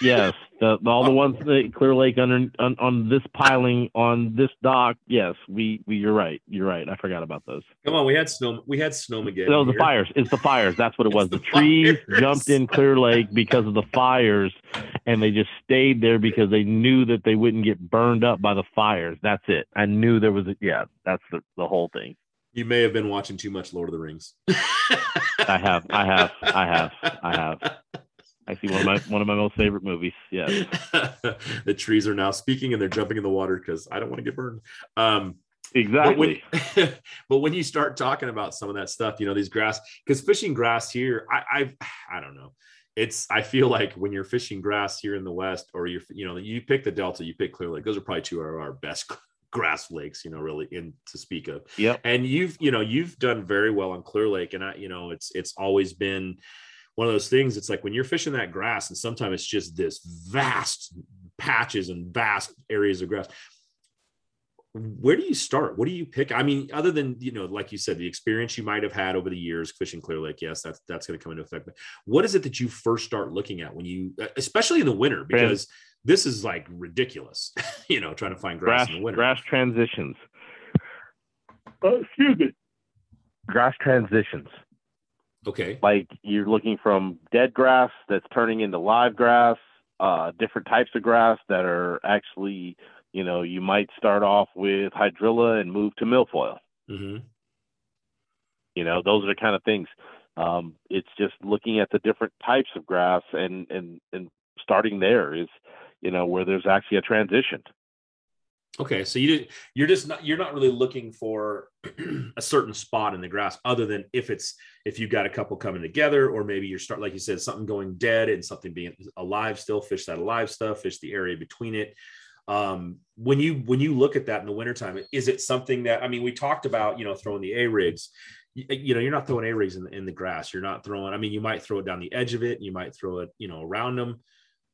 Yes, the, all the ones that Clear Lake under on, on this piling on this dock. Yes, we, we you're right. You're right. I forgot about those. Come on, we had snow we had snow snowmageddon. No, the here. fires. It's the fires. That's what it was. The, the trees fires. jumped in Clear Lake because of the fires, and they just stayed there because they knew that they wouldn't get burned up by the fires. That's it. I knew there was a yeah. That's the, the whole thing. You may have been watching too much Lord of the Rings. I have. I have. I have. I have. Actually, one of my one of my most favorite movies. Yeah, the trees are now speaking and they're jumping in the water because I don't want to get burned. Um, Exactly. But when, but when you start talking about some of that stuff, you know, these grass, because fishing grass here, I, I, I don't know. It's, I feel like when you're fishing grass here in the West, or you're, you know, you pick the Delta, you pick Clear Lake. Those are probably two of our best grass lakes, you know, really in to speak of. yeah And you've, you know, you've done very well on Clear Lake, and I, you know, it's, it's always been one of those things. It's like when you're fishing that grass, and sometimes it's just this vast patches and vast areas of grass where do you start what do you pick i mean other than you know like you said the experience you might have had over the years fishing clear lake yes that's that's going to come into effect but what is it that you first start looking at when you uh, especially in the winter because this is like ridiculous you know trying to find grass, grass in the winter grass transitions. Oh, excuse me. Grass transitions. Okay Like you're looking from dead grass that's turning into live grass, uh, different types of grass that are actually, you know, you might start off with hydrilla and move to milfoil. hmm You know, those are the kind of things. Um, it's just looking at the different types of grass and and and starting there is, you know, where there's actually a transition. Okay so you did, you're just not you're not really looking for a certain spot in the grass other than if it's if you've got a couple coming together or maybe you're start like you said something going dead and something being alive still fish that alive stuff fish the area between it. Um when you when you look at that in the wintertime is it something that i mean we talked about you know throwing the a rigs. You, you know you're not throwing a rigs in, the- in the grass. You're not throwing i mean you might throw it down the edge of it. You might throw it you know around them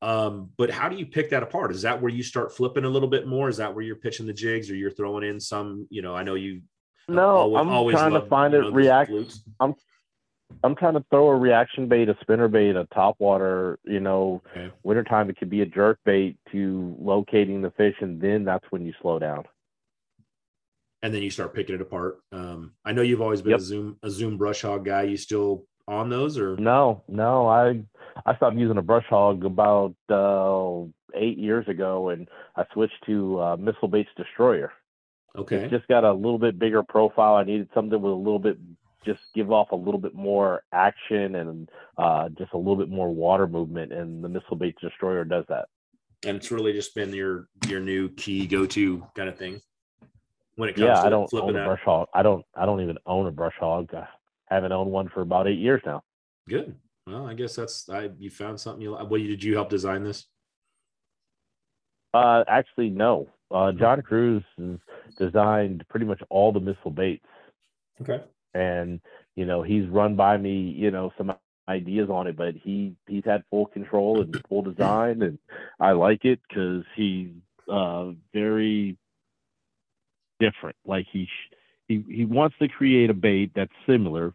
um but how do you pick that apart is that where you start flipping a little bit more is that where you're pitching the jigs or you're throwing in some you know i know you No, alwa- I'm always trying to find you it know, react. flukes. I'm trying to throw a reaction bait, a spinner bait, a top water. You know, Okay. wintertime it could be a jerk bait to locating the fish, and then that's when you slow down. and then you start picking it apart um i know you've always been Yep. a zoom a zoom brush hog guy you still on those or No, no, I I stopped using a brush hog about uh, eight years ago, and I switched to uh, missile baits destroyer. okay It's just got a little bit bigger profile. I needed something with a little bit, just give off a little bit more action and uh, just a little bit more water movement, and the missile baits destroyer does that. and it's really just been your your new key go-to kind of thing when it comes Yeah, to I don't flipping own a brush hog. I don't. I don't even own a brush hog. I haven't owned one for about eight years now. good well i guess that's i you found something you like what did you help design this Uh, actually, no. Uh, John Crews designed pretty much all the missile baits, okay and you know he's run by me, you know, some ideas on it, but he he's had full control and full design, and I like it because he's uh very different. Like he sh- he he wants to create a bait that's similar,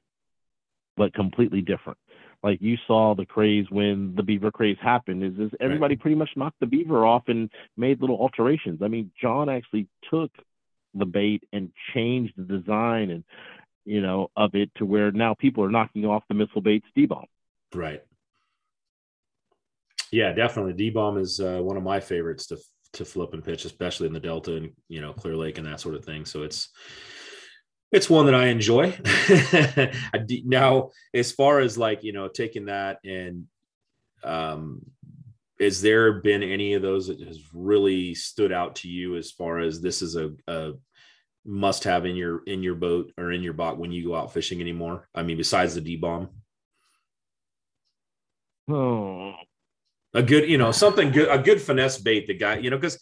but completely different. Like you saw the craze when the beaver craze happened, is is everybody pretty much knocked the beaver off and made little alterations. I mean, John actually took the bait and changed the design and you know of it to where now people are knocking off the missile baits D Bomb. right yeah definitely d-bomb is uh, one of my favorites to to flip and pitch especially in the delta and you know clear lake and that sort of thing so it's it's one that I enjoy. Now, as far as like you know, taking that and um, is there been any of those that has really stood out to you as far as this is a, a must have in your in your boat or in your boat when you go out fishing anymore? I mean, besides the D bomb, Oh, a good you know something good a good finesse bait. The guy you know because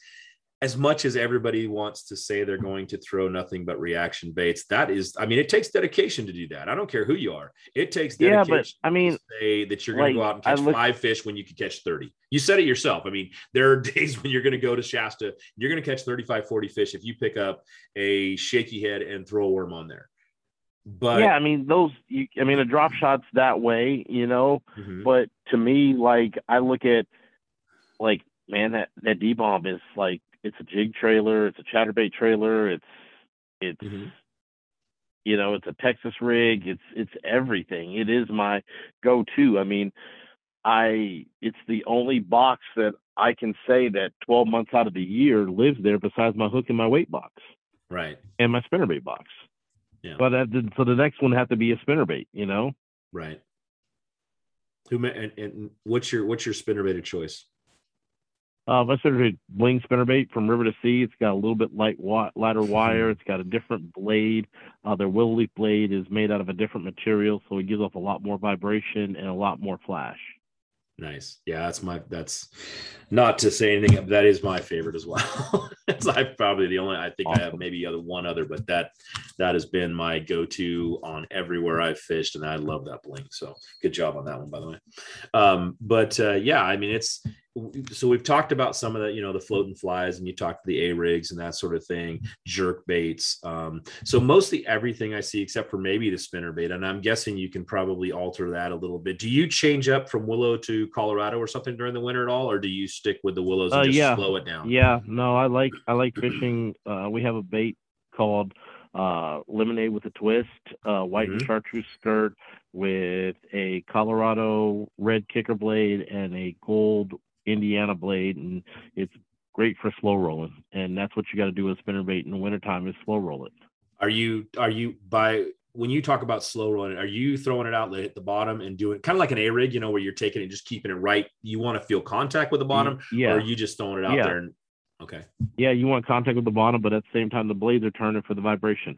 as much as everybody wants to say they're going to throw nothing but reaction baits, that is, I mean, it takes dedication to do that. I don't care who you are. It takes dedication. Yeah, but I mean, to say that you're going like, to go out and catch look- five fish when you could catch 30. You said it yourself. I mean, there are days when you're going to go to Shasta, you're going to catch 35, 40 fish if you pick up a shaky head and throw a worm on there. But yeah, I mean those. You, I mean a drop shot's that way, you know. Mhm. But to me, like I look at, like man, that that D bomb is like it's a jig trailer, it's a chatterbait trailer, it's it's Mhm. you know it's a Texas rig, it's it's everything. It is my go-to. I mean, I it's the only box that I can say that 12 months out of the year lives there besides my hook and my weight box right, and my spinnerbait box. Yeah. But that, so the next one had to be a spinnerbait, you know. right. Who and, and what's your what's your spinnerbait of choice? Uh, my spinnerbait bling spinnerbait from River2Sea. It's got a little bit light wa- lighter wire. It's got a different blade. Uh, their willow leaf blade is made out of a different material, so it gives off a lot more vibration and a lot more flash. Nice. Yeah, that's my that's not to say anything, that is my favorite as well. it's I probably the only I think I have maybe other one other, but that that has been my go-to on everywhere I've fished, and I love that bling. So good job on that one, by the way. Um, but uh, yeah, I mean it's so we've talked about some of the you know the floating flies, and you talked to the A rigs and that sort of thing, jerk baits. Um, so mostly everything I see, except for maybe the spinner bait, and I'm guessing you can probably alter that a little bit. Do you change up from Willow to Colorado or something during the winter at all, or do you stick with the willows and Uh, just yeah. slow it down? Yeah, no, I like I like fishing. Uh, we have a bait called uh, lemonade with a twist, uh, white Mhm. chartreuse skirt with a Colorado red kicker blade and a gold Indiana blade, and it's great for slow rolling. And that's what you got to do with spinner bait in the wintertime is slow roll it. Are you are you by when you talk about slow rolling, are you throwing it out at the bottom and doing kind of like an A rig, you know, where you're taking it, just keeping it right? You want to feel contact with the bottom, Yeah, or are you just throwing it out Yeah. there? And okay, yeah, you want contact with the bottom, but at the same time the blades are turning for the vibration.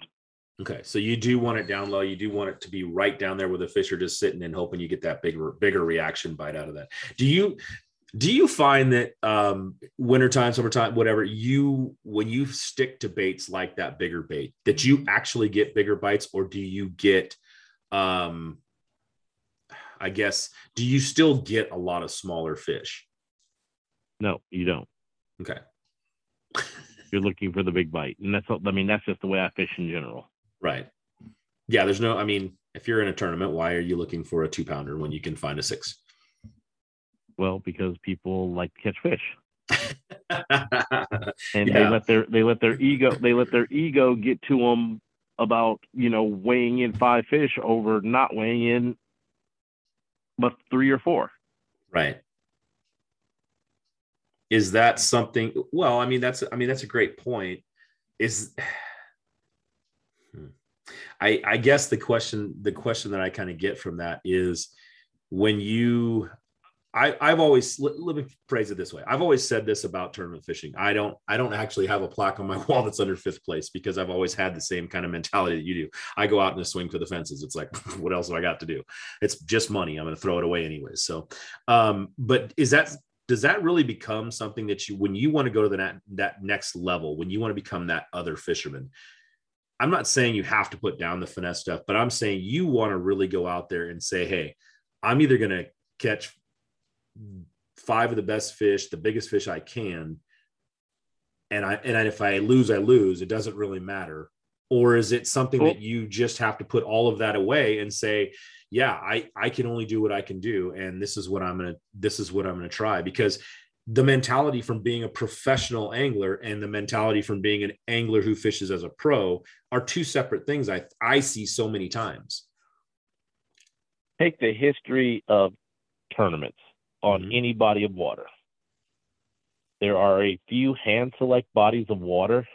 okay. So you do want it down low. You do want it to be right down there where the fish are just sitting and hoping you get that bigger bigger reaction bite out of that. Do you do you find that um wintertime, summertime, whatever, you when you stick to baits like that bigger bait, that you actually get bigger bites, or do you get um I guess do you still get a lot of smaller fish? No, you don't. Okay. You're looking for the big bite, and that's I mean that's just the way I fish in general. Right. Yeah, there's no I mean, if you're in a tournament, why are you looking for a two pounder when you can find a six? Well, because people like to catch fish. and Yeah. they let their they let their ego they let their ego get to them about you know weighing in five fish over not weighing in but three or four Right. Is that something? Well, I mean, that's I mean, that's a great point. Is Hmm. I I guess the question the question that I kind of get from that is when you I, I've always let, let me phrase it this way. I've always said this about tournament fishing. I don't I don't actually have a plaque on my wall that's under fifth place because I've always had the same kind of mentality that you do. I go out and swing for the fences. It's like, what else do I got to do? It's just money. I'm going to throw it away anyways. So, um, but is that does that really become something that you when you want to go to the that, that next level when you want to become that other fisherman? I'm not saying you have to put down the finesse stuff, but I'm saying you want to really go out there and say, hey, I'm either going to catch five of the best fish, the biggest fish I can, and I and if I lose, I lose. It doesn't really matter. Or is it something Well- that you just have to put all of that away and say, yeah, I I can only do what I can do, and this is what I'm gonna this is what I'm gonna try because the mentality from being a professional angler and the mentality from being an angler who fishes as a pro are two separate things. I I see so many times. take the history of tournaments on Mhm. any body of water there are a few hand select bodies of water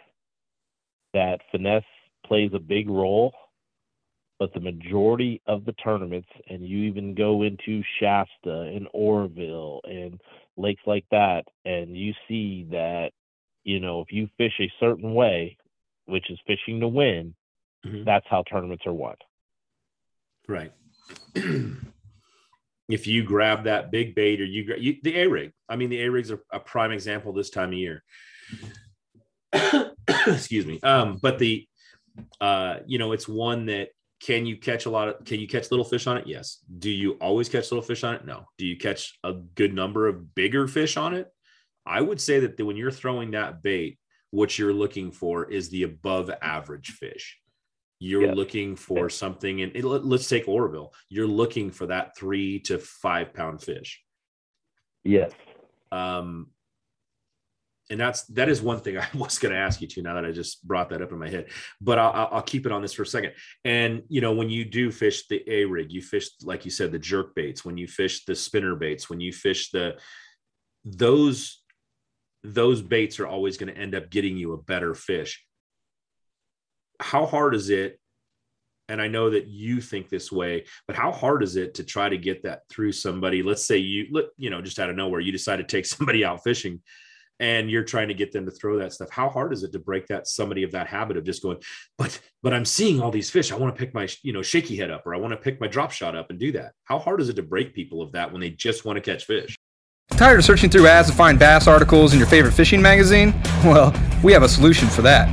that finesse plays a big role but the majority of the tournaments, and you even go into Shasta and Oroville and lakes like that, and you see that, you know, if you fish a certain way, which is fishing to win, Mhm. that's how tournaments are won. Right. if you grab that big bait or you, you the A rig, I mean, the A rigs are a prime example this time of year. excuse me. Um, but the uh, you know, it's one that can you catch a lot of can you catch little fish on it? Yes. Do you always catch little fish on it? No. Do you catch a good number of bigger fish on it? I would say that when you're throwing that bait, what you're looking for is the above average fish. You're Yes. looking for something, and it, let- let's take Oroville. You're looking for that three to five pound fish. Yes. Um, and that's that is one thing I was going to ask you to now that I just brought that up in my head. But I'll, I'll- keep it on this for a second. And you know, when you do fish the A rig, you fish like you said the jerk baits. When you fish the spinner baits, when you fish the those those baits are always going to end up getting you a better fish. How hard is it? And I know that you think this way, but how hard is it to try to get that through somebody? Let's say you, you know, just out of nowhere, you decide to take somebody out fishing and you're trying to get them to throw that stuff. How hard is it to break that somebody of that habit of just going, but, but I'm seeing all these fish. I want to pick my, you know, shaky head up or I want to pick my drop shot up and do that. How hard is it to break people of that when they just want to catch fish? Tired of searching through ads to find bass articles in your favorite fishing magazine? Well, we have a solution for that.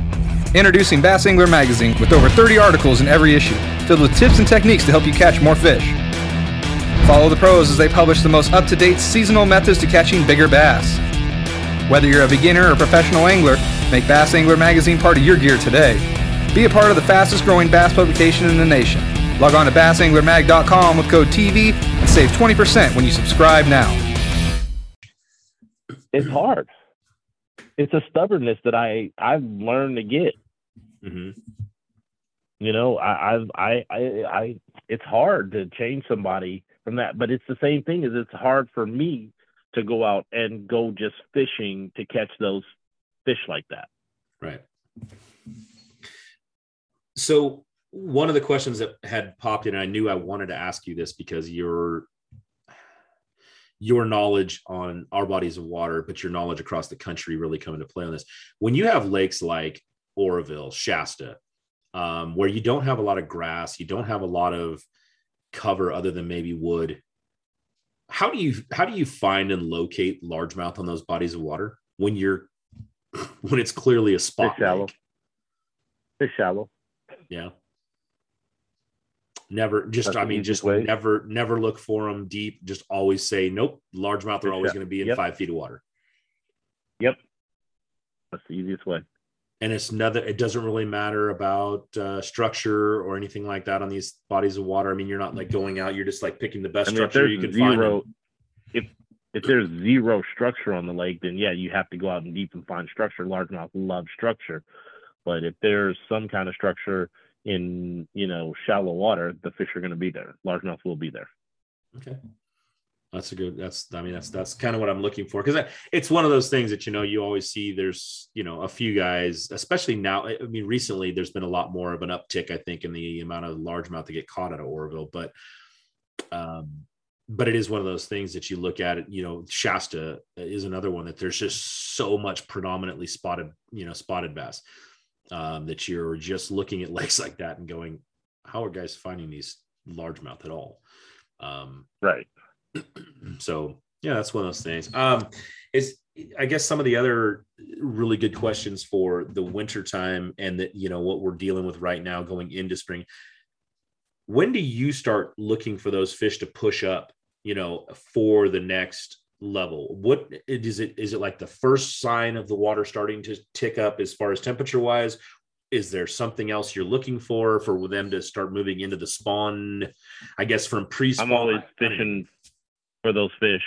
Introducing Bass Angler Magazine with over 30 articles in every issue, filled with tips and techniques to help you catch more fish. Follow the pros as they publish the most up to date seasonal methods to catching bigger bass. Whether you're a beginner or professional angler, make Bass Angler Magazine part of your gear today. Be a part of the fastest growing bass publication in the nation. Log on to bassanglermag.com with code TV and save 20% when you subscribe now. It's hard. It's a stubbornness that I I've learned to get. Mm-hmm. You know, I I've I I, I it's hard to change somebody from that, but it's the same thing as it's hard for me to go out and go just fishing to catch those fish like that. Right. So one of the questions that had popped in, and I knew I wanted to ask you this because your your knowledge on our bodies of water, but your knowledge across the country really come into play on this. When you have lakes like Oroville, Shasta, um, where you don't have a lot of grass, you don't have a lot of cover other than maybe wood. How do you how do you find and locate largemouth on those bodies of water when you're when it's clearly a spot shallow. lake? Fish shallow. Yeah. Never just That's I mean just way. never never look for them deep. Just always say nope. Largemouth are always going to be in Yep. five feet of water. Yep. That's the easiest way. And it's another. It doesn't really matter about uh, structure or anything like that on these bodies of water. I mean, you're not like going out. You're just like picking the best I mean, structure you can find. zero, if if there's zero structure on the lake, then yeah, you have to go out and deep and find structure. Largemouth love structure, but if there's some kind of structure in you know shallow water, the fish are going to be there. Largemouth will be there. Okay. That's a good. That's. I mean, that's that's kind of what I'm looking for because it's one of those things that you know you always see. There's you know a few guys, especially now. I mean, recently there's been a lot more of an uptick, I think, in the amount of largemouth that get caught out of Oroville. But, um, but it is one of those things that you look at. It, you know, Shasta is another one that there's just so much predominantly spotted, you know, spotted bass um, that you're just looking at lakes like that and going, how are guys finding these largemouth at all? Um, Right. so yeah that's one of those things. Um is i guess some of the other really good questions for the winter time and that you know what we're dealing with right now going into spring. When do you start looking for those fish to push up you know for the next level? What is it is it like the first sign of the water starting to tick up as far as temperature wise is there something else you're looking for for them to start moving into the spawn i guess from pre-spawn? I'm always fishing for those fish.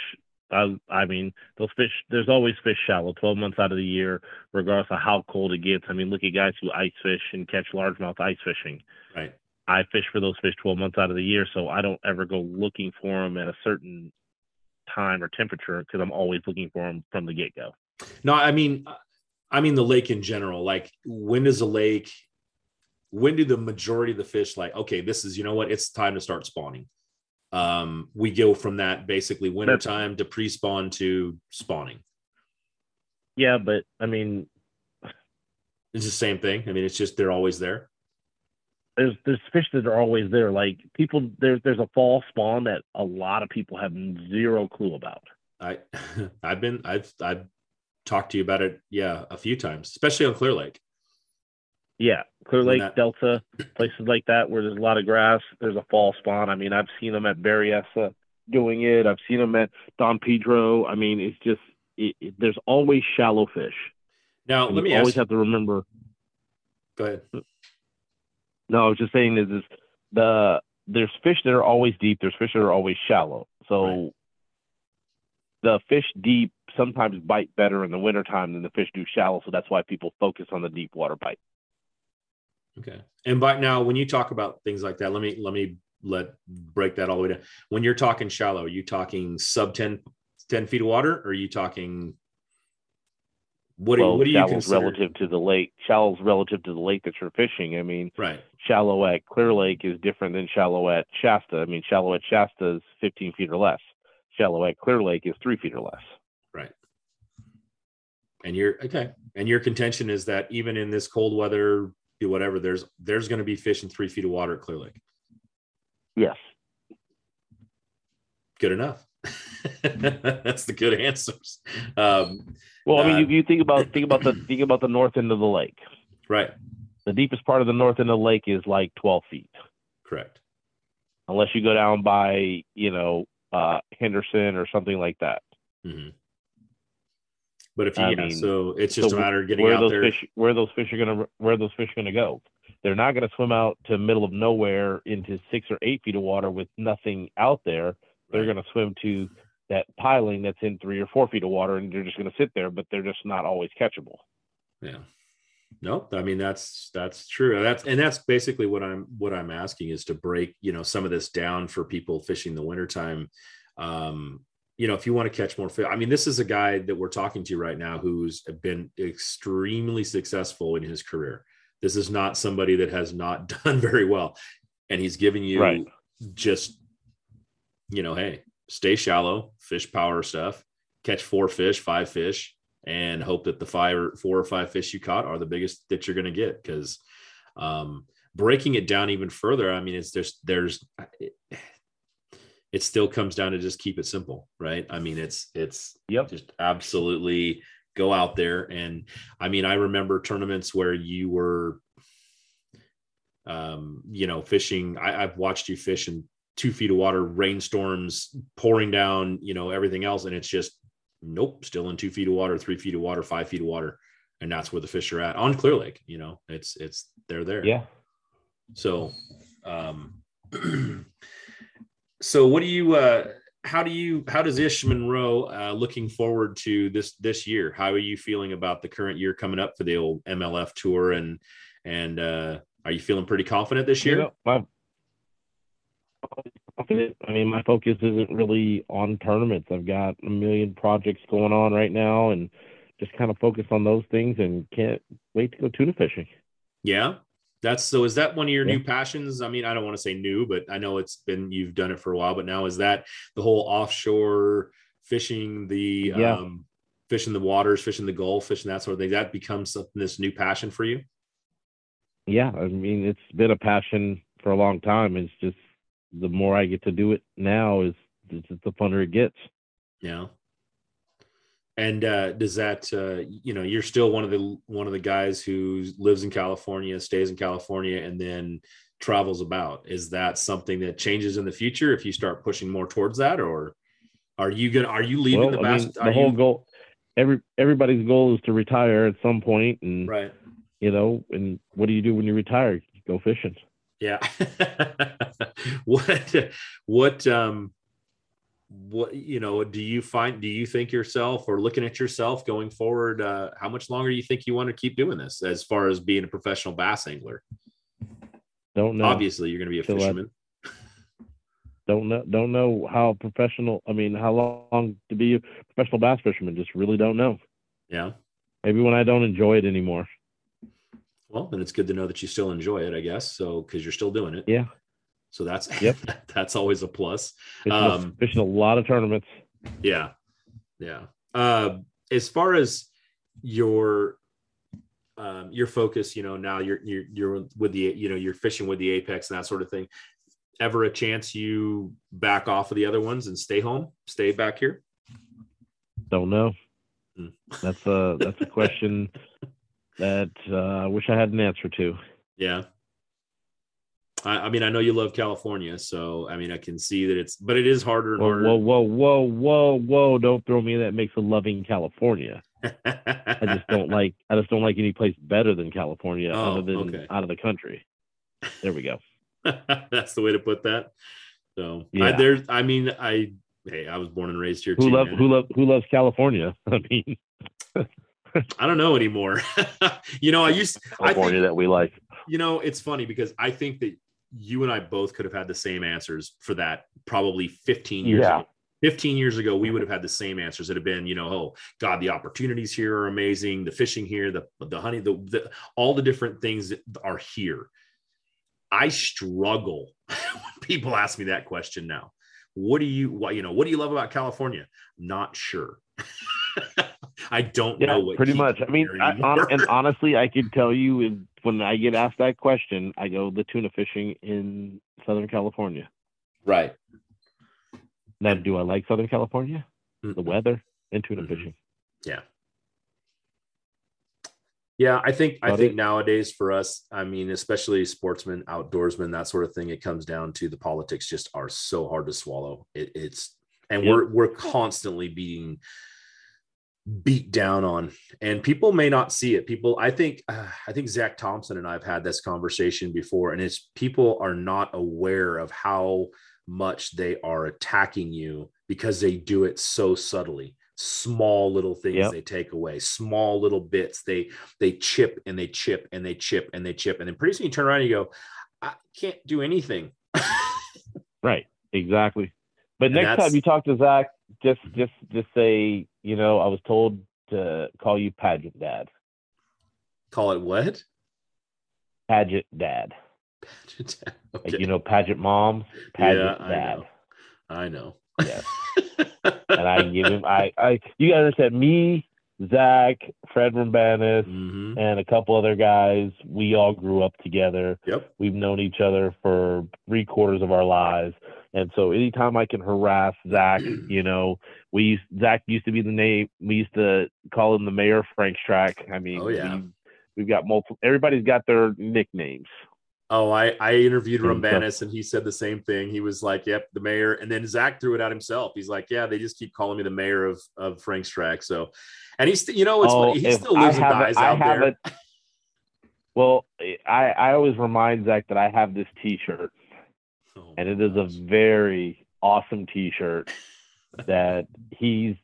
I, I mean, those fish. There's always fish shallow, 12 months out of the year, regardless of how cold it gets. I mean, look at guys who ice fish and catch largemouth ice fishing. right I fish for those fish 12 months out of the year, so I don't ever go looking for them at a certain time or temperature because I'm always looking for them from the get go. No, I mean, I mean the lake in general. Like, when does a lake? When do the majority of the fish like? Okay, this is you know what? It's time to start spawning. Um, we go from that basically winter time to pre-spawn to spawning. Yeah, but I mean, It's the same thing. I mean, it's just they're always there. there's there's fish that are always there. Like people, there's there's a fall spawn that a lot of people have zero clue about. I, I've been, I've, I've talked to you about it, yeah, a few times, especially on Clear Lake. Yeah, Clear Lake, that- Delta, places like that where there's a lot of grass. There's a fall spawn. I mean, I've seen them at Berryessa doing it. I've seen them at Don Pedro. I mean, it's just it, it, there's always shallow fish. Now, And let me always have to remember. Go ahead. No, I was just saying is is the there's fish that are always deep. There's fish that are always shallow. So Right. the fish deep sometimes bite better in the wintertime than the fish do shallow. So that's why people focus on the deep water bite. Okay. And by now, when you talk about things like that, let me let me let break that all the way down. When you're talking shallow, are you talking sub 10, 10 feet of water, or are you talking what do, what do you consider? relative to the lake. Shallow's relative to the lake that you're fishing. I mean, Right. shallow at Clear Lake is different than shallow at Shasta. I mean, shallow at Shasta is 15 feet or less. Shallow at Clear Lake is three feet or less. Right. And your okay. And your contention is that even in this cold weather, whatever, there's there's going to be fish in three feet of water at Clear Lake. Yes. Good enough. That's the good answers. Um, Well, I mean, Uh, if you think about think about the think about the north end of the lake. right. The deepest part of the north end of the lake is like 12 feet, Correct. unless you go down by you know uh, Henderson or something like that. hmm But if you, I yeah, mean, so it's just so a matter of getting where out those there. fish where those fish are gonna where those fish are gonna go. They're not gonna swim out to middle of nowhere into six or eight feet of water with nothing out there. They're gonna swim to that piling that's in three or four feet of water, and they're just gonna sit there, but they're just not always catchable. Yeah. No, I mean that's that's true. That's and that's basically what I'm what I'm asking is to break, you know, some of this down for people fishing the wintertime. Um, you know, if you want to catch more fish, I mean, this is a guy that we're talking to right now who's been extremely successful in his career. This is not somebody that has not done very well. And he's giving you Right. just, you know, hey, stay shallow, fish power stuff, catch four fish, five fish, and hope that the five or four or five fish you caught are the biggest that you're going to get. Because um, breaking it down even further, I mean, it's just there's it, still comes down to just keep it simple, right? I mean, it's it's Yep. just absolutely go out there and I mean, I remember tournaments where you were um, you know, fishing. I, I've watched you fish in two feet of water, rainstorms pouring down, you know, everything else, and it's just nope, still in two feet of water, three feet of water, five feet of water, and that's where the fish are at on Clear Lake. You know, it's it's they're there. Yeah. So, um, so what do you? uh how do you? How does Ish Monroe uh, looking forward to this this year? How are you feeling about the current year coming up for the old MLF tour and and uh, are you feeling pretty confident this year? I mean, my focus isn't really on tournaments. I've got a million projects going on right now, and just kind of focus on those things, and can't wait to go tuna fishing. Yeah. That's so is that one of your Yeah. new passions? I mean, I don't want to say new, but I know it's been you've done it for a while, but now is that the whole offshore fishing the Yeah. um fishing the waters, fishing the Gulf, fishing that sort of thing, that becomes something this new passion for you? Yeah, I mean, it's been a passion for a long time. It's just the more I get to do it now, is it's the funner it gets. Yeah. And uh, does that uh, you know you're still one of the one of the guys who lives in California, stays in California, and then travels about? Is that something that changes in the future if you start pushing more towards that, or are you gonna are you leaving well, the I mean, the whole you- goal, every everybody's goal is to retire at some point, and right? you know, and what do you do when you retire? You go fishing. Yeah. what what um what you know do you find do you think yourself or looking at yourself going forward uh how much longer you think you want to keep doing this as far as being a professional bass angler Don't know. obviously you're going to be a Till I- fisherman Don't know. Don't know how professional. I mean, how long to be a professional bass fisherman? Just really don't know. yeah Maybe when I don't enjoy it anymore. well then it's good to know that you still enjoy it i guess so because you're still doing it Yeah. So that's Yep. that's always a plus Fishing, Um, a, fishing a lot of tournaments. Yeah. Yeah. Uh, as far as your um, your focus, you know, now you're you're you're with the you know you're fishing with the apex and that sort of thing. Ever a chance you back off of the other ones and stay home, stay back here? Don't know. Hmm. That's a that's a question that uh, I wish I had an answer to. Yeah. I, I mean, I know you love California, so I mean, I can see that it's, but it is harder and Whoa, harder. whoa, whoa, whoa, whoa, whoa! Don't throw me in that makes a loving California. I just don't like. I just don't like any place better than California, Oh, other than okay. out of the country. There we go. That's the way to put that. So I, there's, I mean, I, hey, I was born and raised here Who love who love who loves California? I mean, I don't know anymore. you know, I used, I California think, that we like. you know, it's funny because I think that you and I both could have had the same answers for that probably 15 years Yeah. ago. 15 years ago, we would have had the same answers. It'd have been, you know, oh God, the opportunities here are amazing. The fishing here, the the honey, the, the all the different things that are here. I struggle when people ask me that question now. What do you what you know, what do you love about California? Not sure. I don't Yeah, know what pretty much. I mean, I, hon- and honestly, I could tell you when I get asked that question, I go the tuna fishing in Southern California. right. Now, do I like Southern California? The Mm-mm. weather and tuna Mhm. fishing. Yeah. Yeah, I think I think it. nowadays for us, I mean, especially sportsmen, outdoorsmen, that sort of thing, it comes down to the politics just are so hard to swallow. It, it's and Yep. we're we're constantly being beat down on, and people may not see it. People, I think, uh, I think Zach Thompson and I've had this conversation before, and it's people are not aware of how much they are attacking you because they do it so subtly small little things Yep. they take away small little bits they they chip and they chip and they chip and they chip and then pretty soon you turn around and you go i can't do anything Right. Exactly. But And next time you talk to Zach, just just just say, you know, I was told to call you Pageant Dad. call it what Pageant Dad. okay. Like you know, Pageant Mom, Pageant I Dad. know. i know Yes. and I give him I I you guys said me, Zach, Fred Roumbanis, Mhm. and a couple other guys. We all grew up together. yep We've known each other for three quarters of our lives. And so anytime I can harass Zach, you know, we used Zach used to be the name we used to call him the mayor of Franks Tract. I mean Oh, yeah. we, we've got multiple everybody's got their nicknames. oh i i interviewed roumbanis and he said the same thing. He was like yep the mayor. And then zach threw it out himself. He's like yeah they just keep calling me the mayor of of franks tract so and he's you know it's Oh, funny he still lives and dies out there. a- well, I, I always remind Zach that I have this T-shirt, Oh, and it is a very awesome T-shirt that he's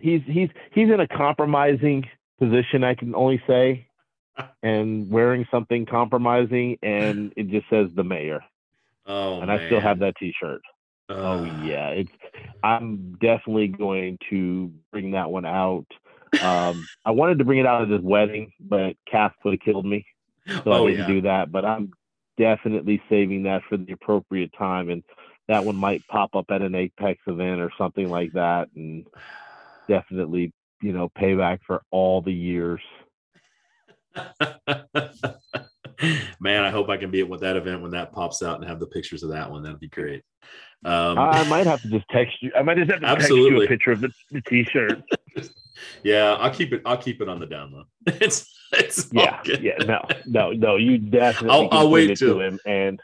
he's he's he's in a compromising position. I can only say, and wearing something compromising, and it just says the mayor, oh and I still have that T-shirt. Oh yeah, it's. I'm definitely going to bring that one out. Um, I wanted to bring it out at his wedding, but Kath would have killed me, so oh I didn't yeah do that. But I'm definitely saving that for the appropriate time, and that one might pop up at an Apex event or something like that, and definitely, you know, payback for all the years. Man, I hope I can be at that event when that pops out and have the pictures of that one. That'd be great. Um, I, I might have to just text you. I might just have to text you a picture of the, the T-shirt. Yeah, I'll keep it. I'll keep it on the down low. It's it's Yeah, yeah, no, no, no. You definitely I'll- I'll wait it to him, and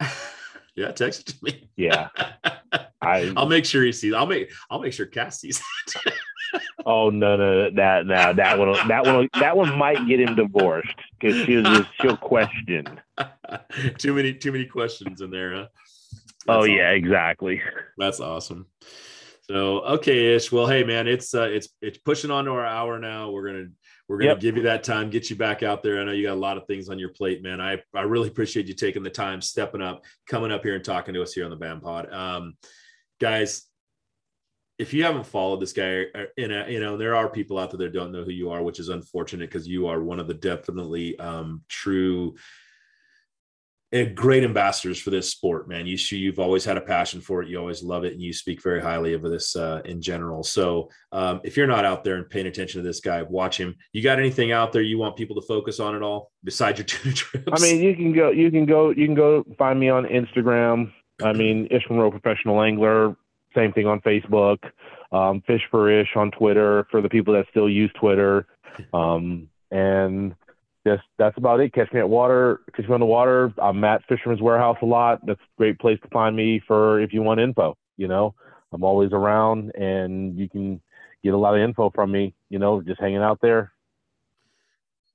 yeah. Text it to me. yeah, I. I'll make sure he sees. I'll make. I'll make sure Cass sees. it. Oh no, no, that now that one, that one, that one might get him divorced because she'll just she'll question. too many. Too many questions in there, huh? Oh That's yeah, awesome. exactly. That's awesome. So okay, Ish. Well, hey man, it's uh, it's it's pushing on to our hour now. We're gonna we're gonna Yep. give you that time, get you back out there. I know you got a lot of things on your plate, man. I I really appreciate you taking the time, stepping up, coming up here and talking to us here on the BAM Pod. Um, guys, if you haven't followed this guy, uh, in a, you know there are people out there that don't know who you are, which is unfortunate because you are one of the definitely um, true uh, great ambassadors for this sport, man. You you've always had a passion for it. You always love it, and you speak very highly of this uh, in general. So, um, if you're not out there and paying attention to this guy, watch him. You got anything out there you want people to focus on at all besides your tuna trips? I mean, you can go, you can go, you can go find me on Instagram. I mean, Ish Monroe Professional Angler. same thing on Facebook. Um, Fish for Ish on Twitter for the people that still use Twitter. Um, and just that's about it. Catch me at water, catch me on the water. I'm at Fisherman's Warehouse a lot. That's a great place to find me for if you want info. You know, I'm always around, and you can get a lot of info from me. You know, just hanging out there.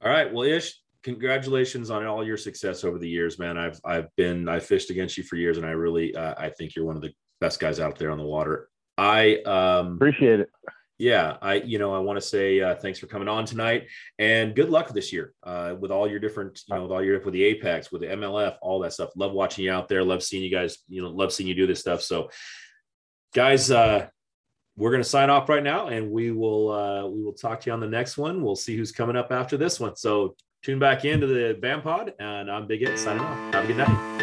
All right. Well, Ish, congratulations on all your success over the years, man. I've I've been I fished against you for years, and I really uh, I think you're one of the best guys out there on the water. I um, appreciate it yeah i you know i want to say uh, thanks for coming on tonight and good luck this year uh, with all your different you know with all your with the apex with the mlf all that stuff. Love watching you out there. Love seeing you guys you know love seeing you do this stuff. So guys uh we're to sign off right now and we will uh we will talk to you on the next one. We'll see who's coming up after this one. So tune back into the BAM pod and i'm big it signing off. Have a good night